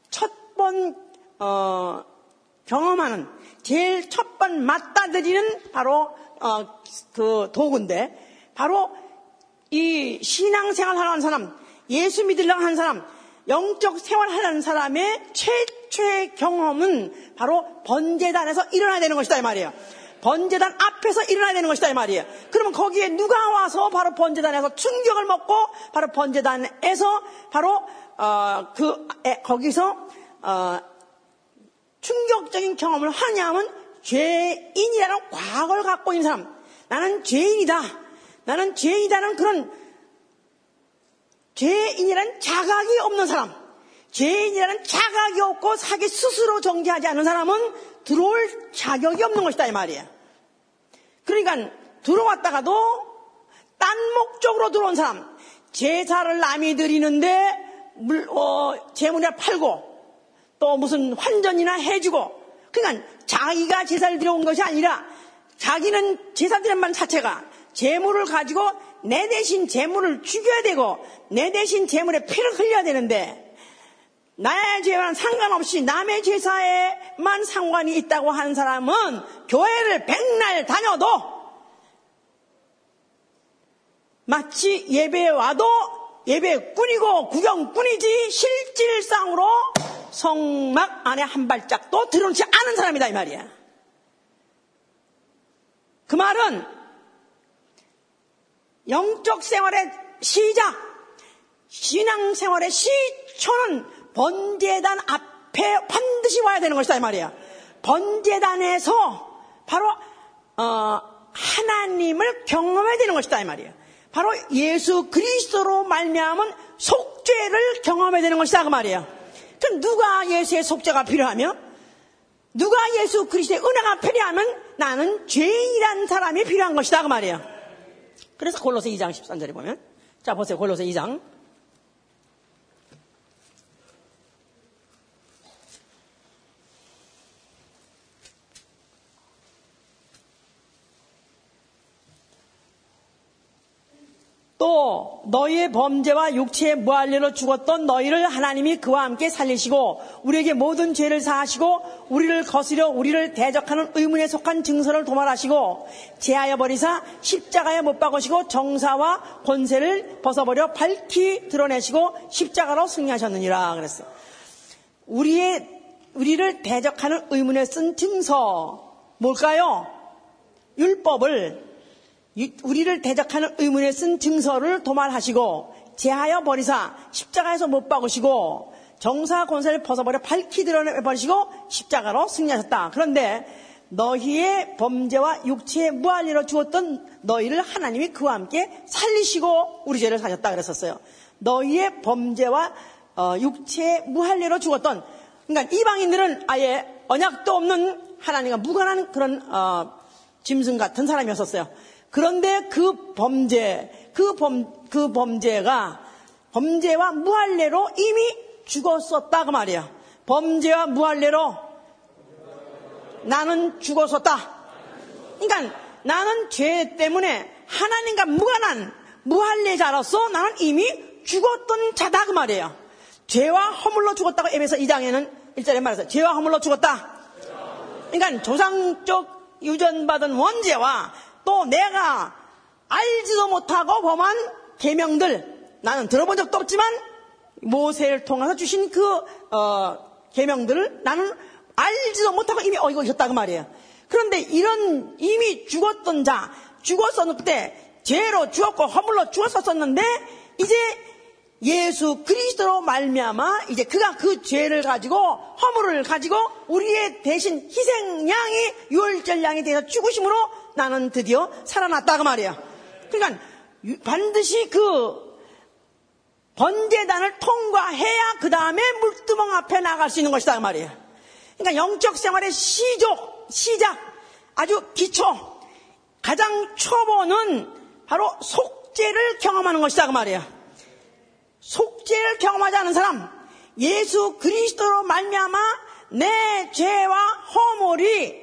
첫번 어, 경험하는 제일 첫 번 맞다드리는 바로 어, 그 도구인데 바로 이 신앙생활 하는 사람, 예수 믿으려고 하는 사람, 영적 생활하는 사람의 최초의 경험은 바로 번제단에서 일어나야 되는 것이다 이 말이에요. 번제단 앞에서 일어나야 되는 것이다 이 말이에요. 그러면 거기에 누가 와서 바로 번제단에서 충격을 먹고 바로 번제단에서 바로 어, 그 에, 거기서 어, 충격적인 경험을 하냐면 죄인이라는 과거를 갖고 있는 사람. 나는 죄인이다. 나는 죄인이라는 그런 죄인이라는 자각이 없는 사람. 죄인이라는 자각이 없고 사기 스스로 정지하지 않는 사람은 들어올 자격이 없는 것이다 이 말이야. 그러니까 들어왔다가도 딴 목적으로 들어온 사람, 제사를 남이 드리는데 물, 어, 재물이나 팔고 또 무슨 환전이나 해주고 그러니까 자기가 제사를 드려온 것이 아니라 자기는 제사 드린 말 자체가 재물을 가지고 내 대신 재물을 죽여야 되고 내 대신 재물에 피를 흘려야 되는데 나의 죄와는 상관없이 남의 제사에만 상관이 있다고 하는 사람은 교회를 백날 다녀도 마치 예배에 와도 예배꾼이고 구경꾼이지 실질상으로 성막 안에 한 발짝도 들어오지 않은 사람이다 이 말이야. 그 말은 영적 생활의 시작, 신앙 생활의 시초는 번제단 앞에 반드시 와야 되는 것이다 이 말이야. 번제단에서 바로 어, 하나님을 경험해야 되는 것이다 이 말이야. 바로 예수 그리스도로 말미암은 속죄를 경험해야 되는 것이다 그 말이야. 그럼 누가 예수의 속죄가 필요하며 누가 예수 그리스도의 은혜가 필요하면 나는 죄인이라는 사람이 필요한 것이다 그 말이야. 그래서 골로새 2장 13절에 보면 자 보세요 골로새 2장 또 너희의 범죄와 육체의 무할례로 죽었던 너희를 하나님이 그와 함께 살리시고 우리에게 모든 죄를 사하시고 우리를 거스려 우리를 대적하는 의문에 속한 증서를 도말하시고 제하여 버리사 십자가에 못 박으시고 정사와 권세를 벗어버려 밝히 드러내시고 십자가로 승리하셨느니라 그랬어요. 우리의 우리를 대적하는 의문에 쓴 증서 뭘까요? 율법을 우리를 대적하는 의문에 쓴 증서를 도말하시고 제하여 버리사 십자가에서 못 박으시고 정사 권세를 벗어버려 밝히 드러내버리시고 십자가로 승리하셨다. 그런데 너희의 범죄와 육체의 무할리로 죽었던 너희를 하나님이 그와 함께 살리시고 우리 죄를 사셨다 그랬었어요. 너희의 범죄와 어, 육체의 무할리로 죽었던 그러니까 이방인들은 아예 언약도 없는 하나님과 무관한 그런 어, 짐승 같은 사람이었었어요. 그런데 그 범죄, 그 범, 그 범죄가 범죄와 무할례로 이미 죽었었다 그 말이야. 범죄와 무할례로 나는 죽었었다. 그러니까 나는 죄 때문에 하나님과 무관한 무할례자로서 나는 이미 죽었던 자다 그 말이에요. 죄와 허물로 죽었다고 에베소 2장에는 1절에 말해서 죄와 허물로 죽었다. 그러니까 조상적 유전받은 원죄와 또 내가 알지도 못하고 범한 계명들 나는 들어본 적도 없지만 모세를 통해서 주신 그 어, 계명들을 나는 알지도 못하고 이미 어이고 있었다고 말이에요. 그런데 이런 이미 죽었던 자, 죽었었는데 죄로 죽었고 허물로 죽었었었는데 이제 예수 그리스도로 말미암아 이제 그가 그 죄를 가지고 허물을 가지고 우리의 대신 희생양이 유월절 양이 되어서 죽으심으로 나는 드디어 살아났다 그 말이야. 그러니까 반드시 그 번제단을 통과해야 그 다음에 물두멍 앞에 나갈 수 있는 것이다 그 말이야. 그러니까 영적 생활의 시족, 시작, 아주 기초, 가장 초보는 바로 속죄를 경험하는 것이다 그 말이야. 속죄를 경험하지 않은 사람, 예수 그리스도로 말미암아 내 죄와 허물이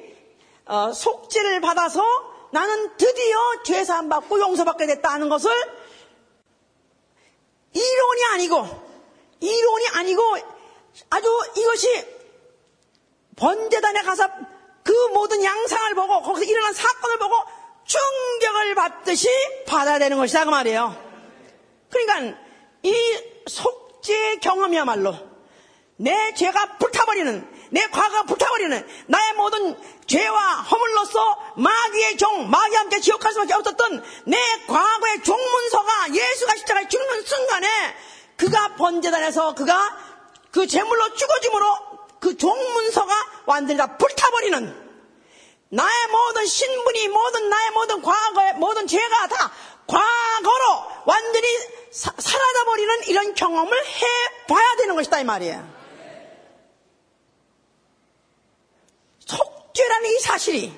어, 속죄를 받아서 나는 드디어 죄사함 받고 용서받게 됐다는 것을 이론이 아니고 이론이 아니고 아주 이것이 번제단에 가서 그 모든 양상을 보고 거기서 일어난 사건을 보고 충격을 받듯이 받아야 되는 것이다 그 말이에요. 그러니까 이 속죄 경험이야말로 내 죄가 불타버리는 내 과거가 불타버리는 나의 모든 죄와 허물로서 마귀의 종, 함께 지옥할 수밖에 없었던 내 과거의 종문서가 예수가 십자가에 죽는 순간에 그가 번제단에서 그가 그 제물로 죽어짐으로 그 종문서가 완전히 다 불타버리는 나의 모든 신분이 모든 나의 모든 과거의 모든 죄가 다 과거로 완전히 사, 사라져버리는 이런 경험을 해봐야 되는 것이다 이 말이에요. 속 죄라는 이 사실이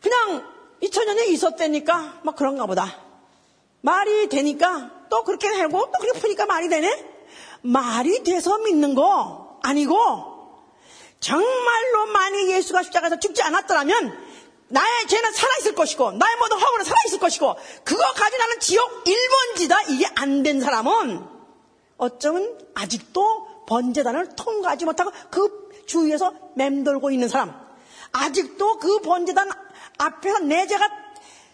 그냥 2000년에 있었다니까 막 그런가 보다. 말이 되니까 또 그렇게 하고 또 그렇게 푸니까 말이 되네? 말이 돼서 믿는 거 아니고 정말로 만약 예수가 십자가에서 죽지 않았더라면 나의 죄는 살아있을 것이고 나의 모든 허물은 살아있을 것이고 그거 가지고 나는 지옥 1번지다 이게 안 된 사람은 어쩌면 아직도 번제단을 통과하지 못하고 그 주위에서 맴돌고 있는 사람. 아직도 그 번제단 앞에서 내 죄가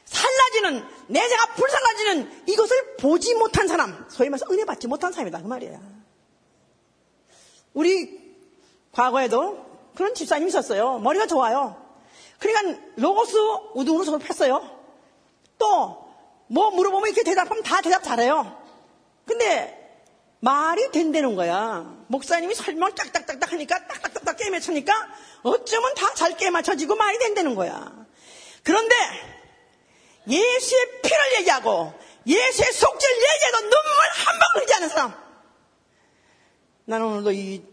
살라지는 내 죄가 불살라지는 이것을 보지 못한 사람. 소위 말해서 은혜 받지 못한 사람이다. 그 말이에요. 우리 과거에도 그런 집사님이 있었어요. 머리가 좋아요. 그러니까 로고스 우등으로 폈어요. 또 뭐 물어보면 이렇게 대답하면 다 대답 잘해요. 근데 말이 된다는 거야. 목사님이 설명 딱딱딱딱 하니까 딱딱딱딱 맞추니까 어쩌면 다잘 게임 맞춰지고 말이 된다는 거야. 그런데 예수의 피를 얘기하고 예수의 속죄를 얘기해도 눈물 한 방울 흘리지 않은 사람. 나는 오늘도 이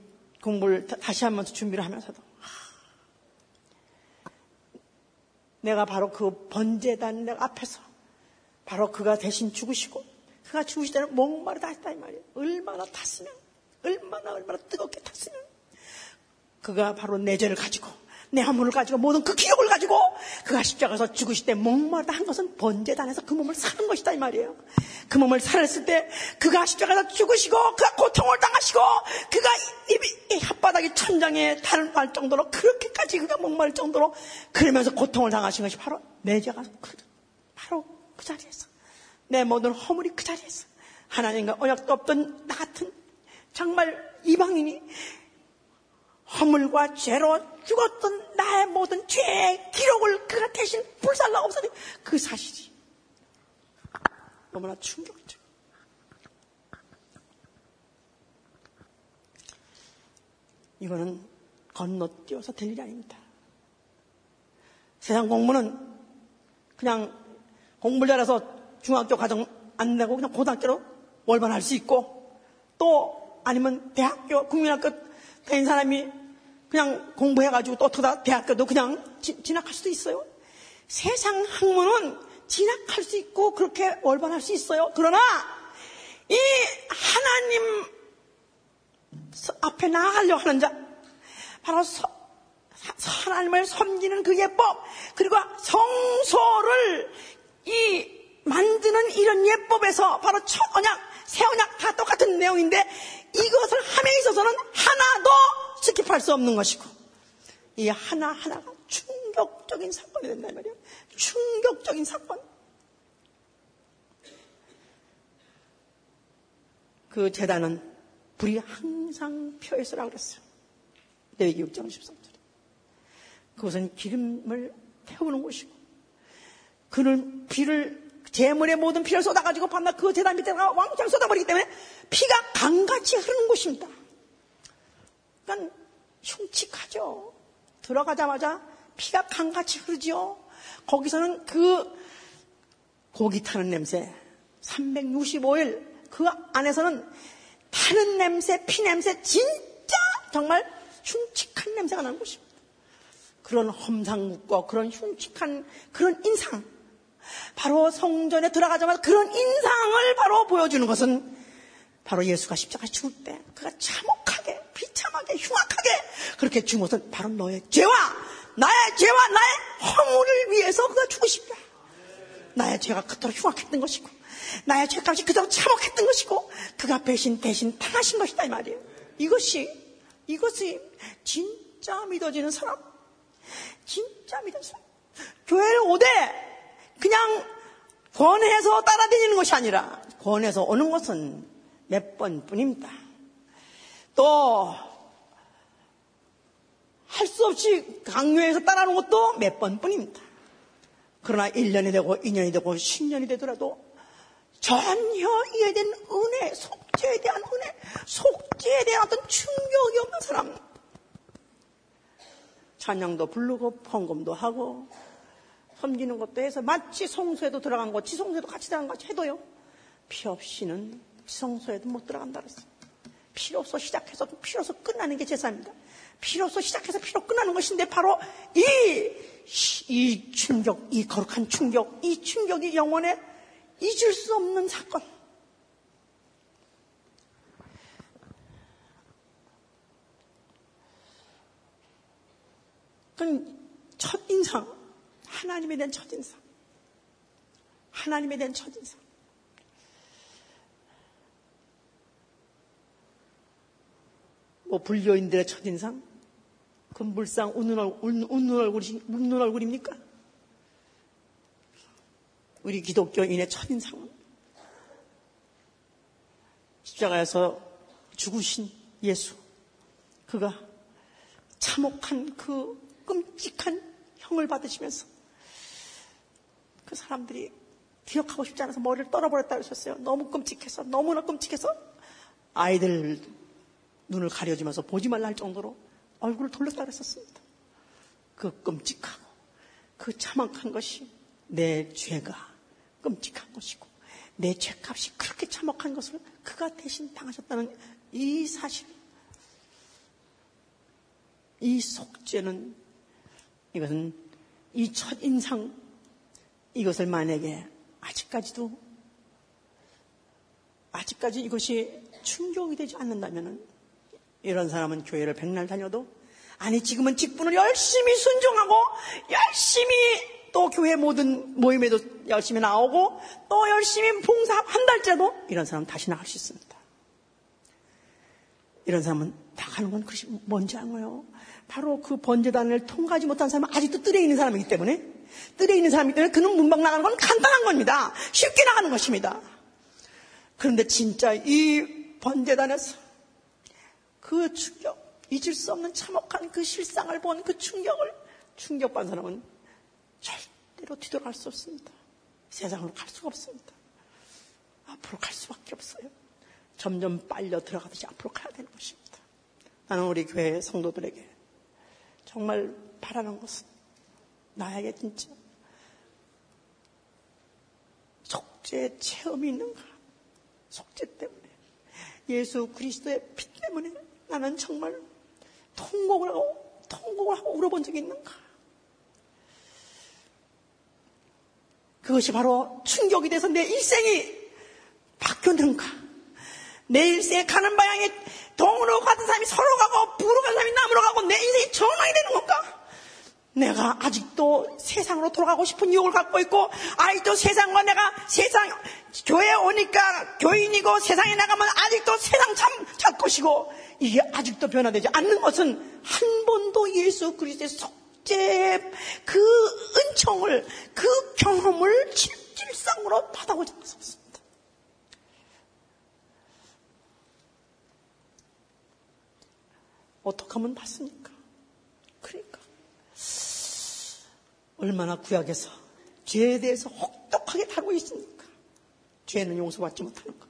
공부를 다시 한번 준비를 하면서도 내가 바로 그 번제단 앞에서 바로 그가 대신 죽으시고 그가 죽으실 때는 목마르다 했다 이 말이에요. 얼마나 탔으면 얼마나 얼마나 뜨겁게 탔으면 그가 바로 내 죄를 가지고 내 허물을 가지고 모든 그 기억을 가지고 그가 십자가에서 죽으실 때 목마르다 한 것은 번제단에서 그 몸을 사는 것이다 이 말이에요. 그 몸을 살았을 때 그가 십자가에서 죽으시고 그가 고통을 당하시고 그가 이, 이 혓바닥이 천장에 달할 정도로 그렇게까지 그가 목마를 정도로 그러면서 고통을 당하신 것이 바로 내 죄가 그, 바로 그 자리에서 내 모든 허물이 그 자리에서 하나님과 언약도 없던 나 같은 정말 이방인이 허물과 죄로 죽었던 나의 모든 죄의 기록을 그가 대신 불살라 없어진 그 사실이 너무나 충격적. 이거는 건너뛰어서 될 일이 아닙니다. 세상 공부는 그냥 공부를 잘해서 중학교 과정 안 내고 그냥 고등학교로 월반할 수 있고 또 아니면 대학교 국민학교 다닌 사람이 그냥 공부해가지고 또 어쩌다 대학교도 그냥 지, 진학할 수도 있어요. 세상 학문은 진학할 수 있고 그렇게 월반할 수 있어요. 그러나 이 하나님 앞에 나아가려고 하는 자 바로 서, 하나님을 섬기는 그 예법 그리고 성소를 이 이런 예법에서 바로 첫 언약, 새 언약 다 똑같은 내용인데 이것을 함에 있어서는 하나도 스킵할 수 없는 것이고 이 하나하나가 충격적인 사건이 된단 말이에요. 충격적인 사건. 그 재단은 불이 항상 펴 있으라고 그랬어요. 레위기 6장 13절. 그것은 기름을 태우는 곳이고 그는 비를 재물의 모든 피를 쏟아가지고 밤낮 그 재단 밑에다가 왕창 쏟아버리기 때문에 피가 강같이 흐르는 곳입니다. 그러니까 흉측하죠. 들어가자마자 피가 강같이 흐르죠. 거기서는 그 고기 타는 냄새, 365일 그 안에서는 타는 냄새, 피 냄새, 진짜 정말 흉측한 냄새가 나는 곳입니다. 그런 험상 묻고 그런 흉측한 그런 인상, 바로 성전에 들어가자마자 그런 인상을 바로 보여주는 것은 바로 예수가 십자가에 죽을 때 그가 참혹하게 비참하게 흉악하게 그렇게 죽은 것은 바로 너의 죄와 나의 죄와 나의 허물을 위해서 그가 죽으십니다. 나의 죄가 그토록 흉악했던 것이고 나의 죄값이 그토록 참혹했던 것이고 그가 배신 대신 당하신 것이다 이 말이에요. 이것이 이것이 진짜 믿어지는 사람 진짜 믿는 사람 교회를 오되 그냥 권해서 따라다니는 것이 아니라 권해서 오는 것은 몇 번뿐입니다. 또 할 수 없이 강요해서 따라오는 것도 몇 번뿐입니다. 그러나 1년이 되고 2년이 되고 10년이 되더라도 전혀 대한 은혜, 속죄에 대한 은혜, 속죄에 대한 어떤 충격이 없는 사람. 찬양도 부르고 헌금도 하고 섬기는 것도 해서 마치 성소에도 들어간 것, 지성소에도 같이 들어간 것 해도요. 피 없이는 지성소에도 못 들어간다 그랬어요. 피로서 시작해서 피로서 끝나는 게 제사입니다. 피로서 시작해서 피로 끝나는 것인데 바로 이, 이 충격, 이 거룩한 충격, 이 충격이 영혼에 잊을 수 없는 사건. 그건 첫인상, 하나님에 대한 첫인상. 하나님에 대한 첫인상. 뭐 불교인들의 첫인상? 그 물상 웃는, 얼굴, 웃는, 얼굴이, 웃는 얼굴입니까? 우리 기독교인의 첫인상은 십자가에서 죽으신 예수. 그가 참혹한 그 끔찍한 형을 받으시면서 그 사람들이 기억하고 싶지 않아서 머리를 떨어버렸다 그러셨어요. 너무 끔찍해서, 너무나 끔찍해서 아이들 눈을 가려주면서 보지 말라 할 정도로 얼굴을 돌렸다 그랬었습니다. 그 끔찍하고 그 참혹한 것이 내 죄가 끔찍한 것이고 내 죄값이 그렇게 참혹한 것을 그가 대신 당하셨다는 이 사실, 이 속죄는 이것은 이 첫 인상 이것을 만약에 아직까지도 아직까지 이것이 충격이 되지 않는다면 이런 사람은 교회를 백날 다녀도 아니 지금은 직분을 열심히 순종하고 열심히 또 교회 모든 모임에도 열심히 나오고 또 열심히 봉사 한 달째도 이런 사람 다시 나갈 수 있습니다. 이런 사람은 나가는 건 그것이 뭔지 알아요? 바로 그 번제단을 통과하지 못한 사람은 아직도 뜰에 있는 사람이기 때문에 뜰에 있는 사람이기 때문에 그는 문방 나가는 건 간단한 겁니다. 쉽게 나가는 것입니다. 그런데 진짜 이 번제단에서 그 충격, 잊을 수 없는 참혹한 그 실상을 본 그 충격을 충격받은 사람은 절대로 뒤돌아갈 수 없습니다. 세상으로 갈 수가 없습니다. 앞으로 갈 수밖에 없어요. 점점 빨려 들어가듯이 앞으로 가야 되는 것입니다. 나는 우리 교회 성도들에게 정말 바라는 것은 나에게 진짜 속죄 체험이 있는가? 속죄 때문에 예수 그리스도의 피 때문에 나는 정말 통곡을 하고 통곡을 하고 울어본 적이 있는가? 그것이 바로 충격이 돼서 내 일생이 바뀌었는가? 내 일생에 가는 방향에 동으로 가던 사람이 서로 가고 부로 가는 사람이 남으로 가고 내 인생이 전환이 되는 건가? 내가 아직도 세상으로 돌아가고 싶은 유혹을 갖고 있고 아직도 세상과 내가 세상 교회에 오니까 교인이고 세상에 나가면 아직도 세상 참 찾것이고 이게 아직도 변화되지 않는 것은 한 번도 예수 그리스도의 속죄의 그 은총을 그 경험을 실질상으로 받아보지 않았습니다. 어떻게 하면 받습니까? 얼마나 구약에서 죄에 대해서 혹독하게 다루고 있습니까? 죄는 용서받지 못하는 거.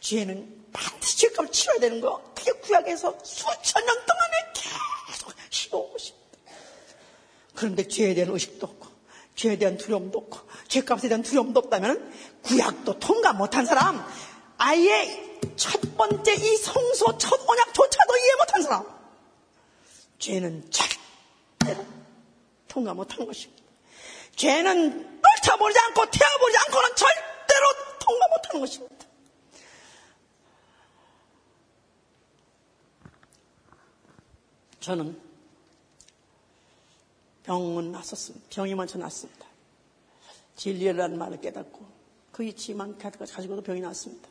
죄는 반드시 죄값을 치러야 되는 거. 그게 구약에서 수천 년 동안에 계속 시도하고 있습니다. 그런데 죄에 대한 의식도 없고, 죄에 대한 두려움도 없고, 죄값에 대한 두려움도 없다면 구약도 통과 못한 사람, 아예 첫 번째 이 성소 첫 언약조차도 이해 못한 사람, 죄는 절대로 통과 못한 것입니다. 죄는 얽혀보지 않고 태워보지 않고는 절대로 통과 못하는 것입니다. 저는 병은 났었습니다. 병이 먼저 났습니다. 진리라는 말을 깨닫고 그 이치만 가지고도 병이 났습니다.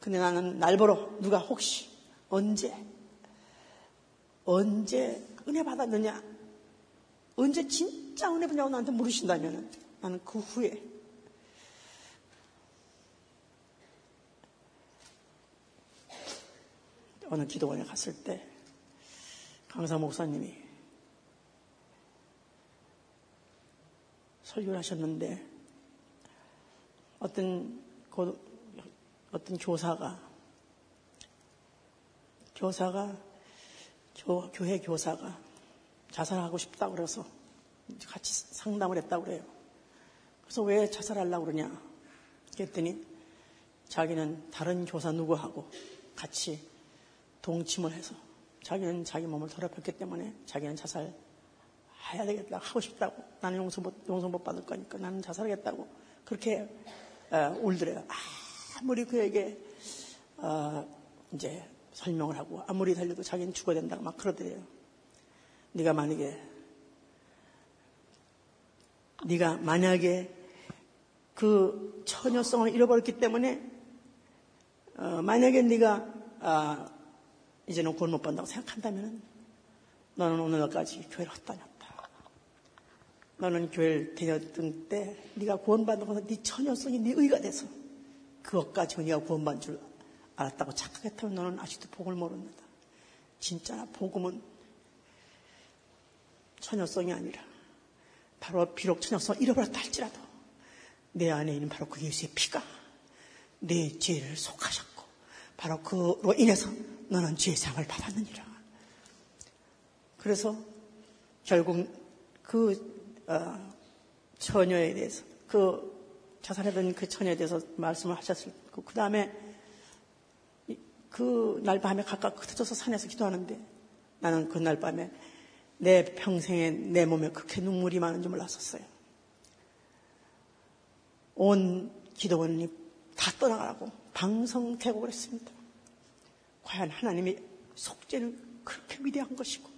근데 나는 날 보러 누가 혹시 언제 언제 은혜 받았느냐 언제 진짜 은혜 받냐고 나한테 물으신다면 나는 그 후에 어느 기도원에 갔을 때 강사 목사님이 설교를 하셨는데 어떤 고, 어떤 교사가 교사가 교, 교회 교사가 자살하고 싶다고 그래서 같이 상담을 했다고 그래요. 그래서 왜 자살하려고 그러냐? 그랬더니 자기는 다른 교사 누구하고 같이 동침을 해서 자기는 자기 몸을 더럽혔기 때문에 자기는 자살 해야 되겠다 하고 싶다고 나는 용서 못, 용서 못 받을 거니까 나는 자살하겠다고 그렇게 어, 울더래요. 아무리 그에게 어, 이제 설명을 하고 아무리 달려도 자기는 죽어야 된다고 막 그러더래요. 네가 만약에 네가 만약에 그 처녀성을 잃어버렸기 때문에 어, 만약에 네가 아, 이제는 구원 못 받는다고 생각한다면 너는 오늘까지 교회를 헛다녔다. 너는 교회를 다녔던 때 네가 구원받는 것은 네 처녀성이 네 의가 돼서 그것 가지고 네가 구원받은 줄 알았다고 착각했다면 너는 아직도 복을 모릅니다. 진짜 복음은 처녀성이 아니라 바로 비록 처녀성을 잃어버렸다 할지라도 내 안에 있는 바로 그 예수의 피가 내 죄를 속하셨고 바로 그로 인해서 너는 죄상을 받았느니라. 그래서 결국 그 어, 처녀에 대해서 그 자살하던 그 처녀에 대해서 말씀을 하셨을 그, 그 다음에 그 날 밤에 각각 흩어져서 산에서 기도하는데 나는 그날 밤에 내 평생에 내 몸에 그렇게 눈물이 많은 줄 몰랐었어요. 온 기도원이 다 떠나가라고 방성태곡을 했습니다. 과연 하나님의 속죄는 그렇게 위대한 것이고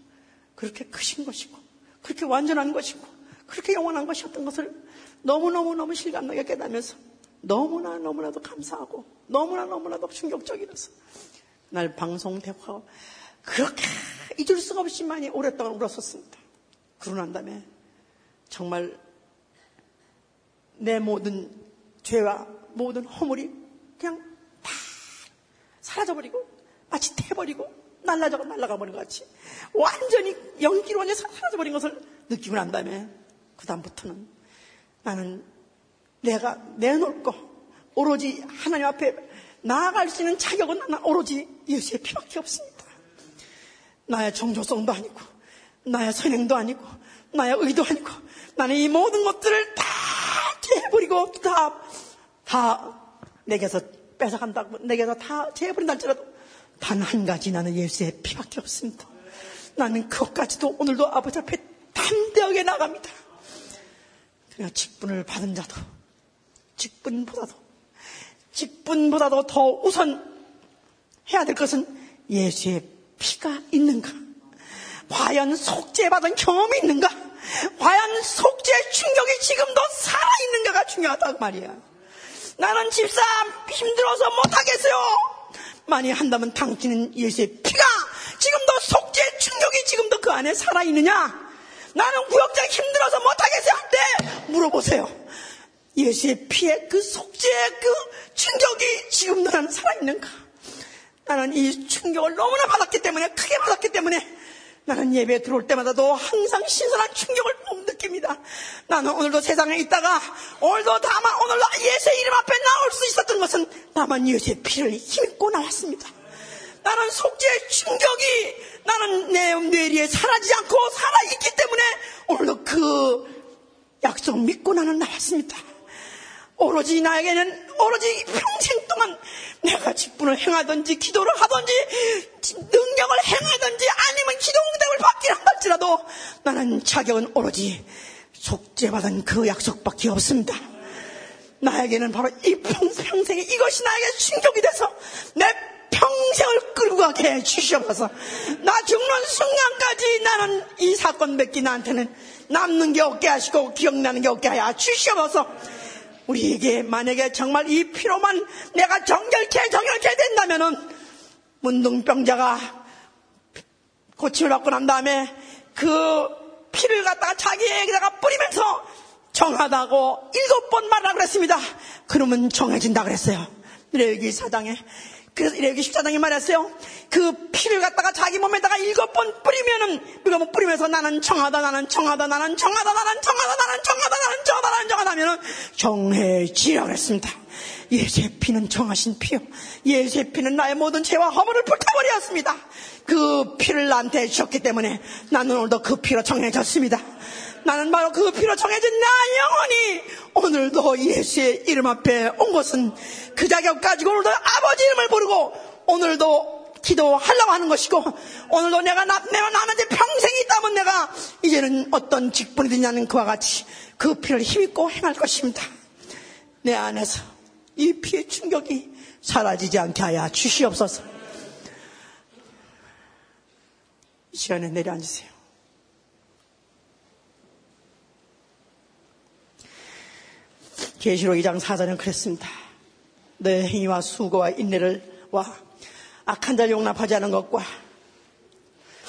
그렇게 크신 것이고 그렇게 완전한 것이고 그렇게 영원한 것이었던 것을 너무너무너무 실감나게 깨닫면서 너무나 너무나도 감사하고 너무나 너무나도 충격적이라서 날 방송 대화가 그렇게 잊을 수가 없이 많이 오랫동안 울었었습니다. 그러고 난 다음에 정말 내 모든 죄와 모든 허물이 그냥 다 사라져버리고 마치 태버리고 날라져 날라가 버린 것 같이 완전히 연기로 완전히 사라져버린 것을 느끼고 난 다음에 그 다음부터는 나는 내가 내놓을 거 오로지 하나님 앞에 나아갈 수 있는 자격은 나는 오로지 예수의 피밖에 없습니다. 나의 정조성도 아니고 나의 선행도 아니고 나의 의도 아니고 나는 이 모든 것들을 다 재버리고 다, 다 내게서 뺏어간다고 내게서 다 재버린다 할지라도 단 한 가지 나는 예수의 피밖에 없습니다. 나는 그것까지도 오늘도 아버지 앞에 담대하게 나갑니다. 그냥 직분을 받은 자도 직분보다도 직분보다도 더 우선 해야 될 것은 예수의 피가 있는가? 과연 속죄받은 경험이 있는가? 과연 속죄 충격이 지금도 살아있는가가 중요하다고 말이야. 나는 집사 힘들어서 못하겠어요. 많이 한다면 당신은 예수의 피가 지금도 속죄 충격이 지금도 그 안에 살아있느냐? 나는 구역장 힘들어서 못하겠어요 할 때 물어보세요. 예수의 피에 그 속죄의 그 충격이 지금 나는 살아있는가? 나는 이 충격을 너무나 받았기 때문에, 크게 받았기 때문에, 나는 예배에 들어올 때마다도 항상 신선한 충격을 느낍니다. 나는 오늘도 세상에 있다가, 오늘도 다만, 오늘도 예수의 이름 앞에 나올 수 있었던 것은 다만 예수의 피를 힘입고 나왔습니다. 나는 속죄의 충격이 나는 내 뇌리에 사라지지 않고 살아있기 때문에 오늘도 그 약속 믿고 나는 나왔습니다. 오로지 나에게는 오로지 평생 동안 내가 직분을 행하든지 기도를 하든지 능력을 행하든지 아니면 기도 응답을 받긴 한할지라도 나는 자격은 오로지 속죄받은 그 약속밖에 없습니다. 나에게는 바로 이 평생에 이것이 나에게 충격이 돼서 내 평생을 끌고 가게 해 주시옵소서. 나 죽는 순간까지 나는 이 사건 몇개 나한테는 남는 게 없게 하시고 기억나는 게 없게 하여 주시옵소서. 우리에게 만약에 정말 이 피로만 내가 정결케 정결케 된다면은 문둥병자가 고침을 받고 난 다음에 그 피를 갖다가 자기에게다가 뿌리면서 정하다고 일곱 번 말하라 그랬습니다. 그러면 정해진다 그랬어요. 레위기 사장에 그래서 레위기 14장에 말했어요. 그 피를 갖다가 자기 몸에다가 일곱 번 뿌리면은 그거 뭐 뿌리면서 나는 정하다 나는 정하다 나는 정하다 나는 정하다 나는 정하다 나는 정하다 나는 정하다 하면은 정해지라 그랬습니다. 예수의 피는 정하신 피요. 예수의 피는 나의 모든 죄와 허물을 불타버렸습니다. 그 피를 나한테 주셨기 때문에 나는 오늘도 그 피로 정해졌습니다. 나는 바로 그 피로 정해진 나 영혼이 오늘도 예수의 이름 앞에 온 것은 그 자격 가지고 오늘도 아버지 이름을 부르고 오늘도 기도하려고 하는 것이고 오늘도 내가 나, 내가 남한테 평생이 있다면 내가 이제는 어떤 직분이 되냐는 그와 같이 그 피를 힘입고 행할 것입니다. 내 안에서 이 피의 충격이 사라지지 않게 하여 주시옵소서. 이 시간에 내려앉으세요. 계시록 2장 4절은 그랬습니다. 내 행위와 수고와 인내를 와 악한 자를 용납하지 않은 것과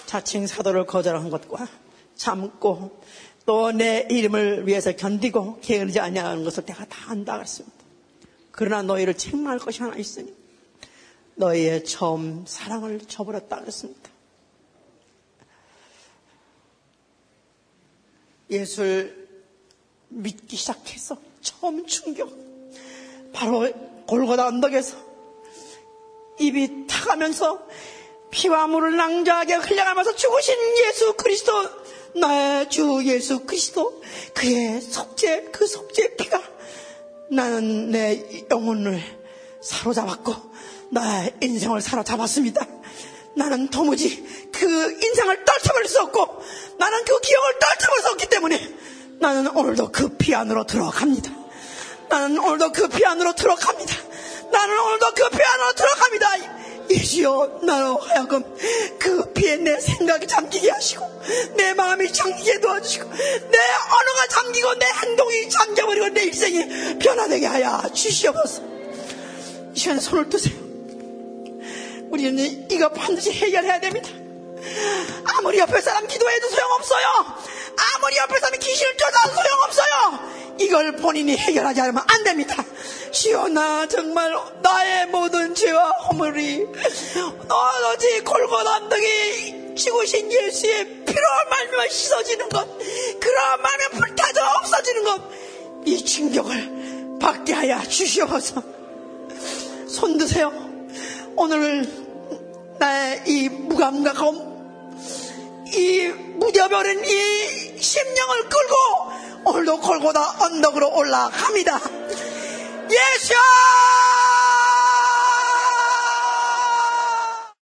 자칭 사도를 거절한 것과 참고 또 내 이름을 위해서 견디고 게으르지 아니하는 것을 내가 다 안다 그랬습니다. 그러나 너희를 책망할 것이 하나 있으니 너희의 처음 사랑을 저버렸다 그랬습니다. 예수를 믿기 시작해서 처음 충격 바로 골고다 언덕에서 입이 타가면서 피와 물을 낭자하게 흘려가면서 죽으신 예수 그리스도 나의 주 예수 그리스도 그의 속죄 그 속죄 피가 나는 내 영혼을 사로잡았고 나의 인생을 사로잡았습니다. 나는 도무지 그 인생을 떨쳐버릴 수 없고 나는 그 기억을 떨쳐버릴 수 없기 때문에 나는 오늘도 그 피 안으로 들어갑니다. 나는 오늘도 그 피 안으로 들어갑니다. 나는 오늘도 그 피 안으로 들어갑니다. 예수여 나로 하여금 그 피에 내 생각이 잠기게 하시고 내 마음이 잠기게 도와주시고 내 언어가 잠기고 내 행동이 잠겨버리고 내 일생이 변화되게 하여 주시옵소서 이 시간에 손을 뜨세요 우리는 이거 반드시 해결해야 됩니다 아무리 옆에 사람 기도해도 소용없어요 아무리 옆에 사람이 귀신을 쫓아도 소용없어요. 이걸 본인이 해결하지 않으면 안 됩니다. 나 정말 나의 모든 죄와 허물이 너지 골고다 언덕이 죽으신 예수의 피로 말미암아 씻어지는 것 그러한 말에 불타져 없어지는 것 이 충격을 받게 하여 주시옵소서. 손 드세요. 오늘 나의 이 무감각함 이 무뎌버린 이 심령을 끌고 오늘도 골고다 언덕으로 올라갑니다. 예수!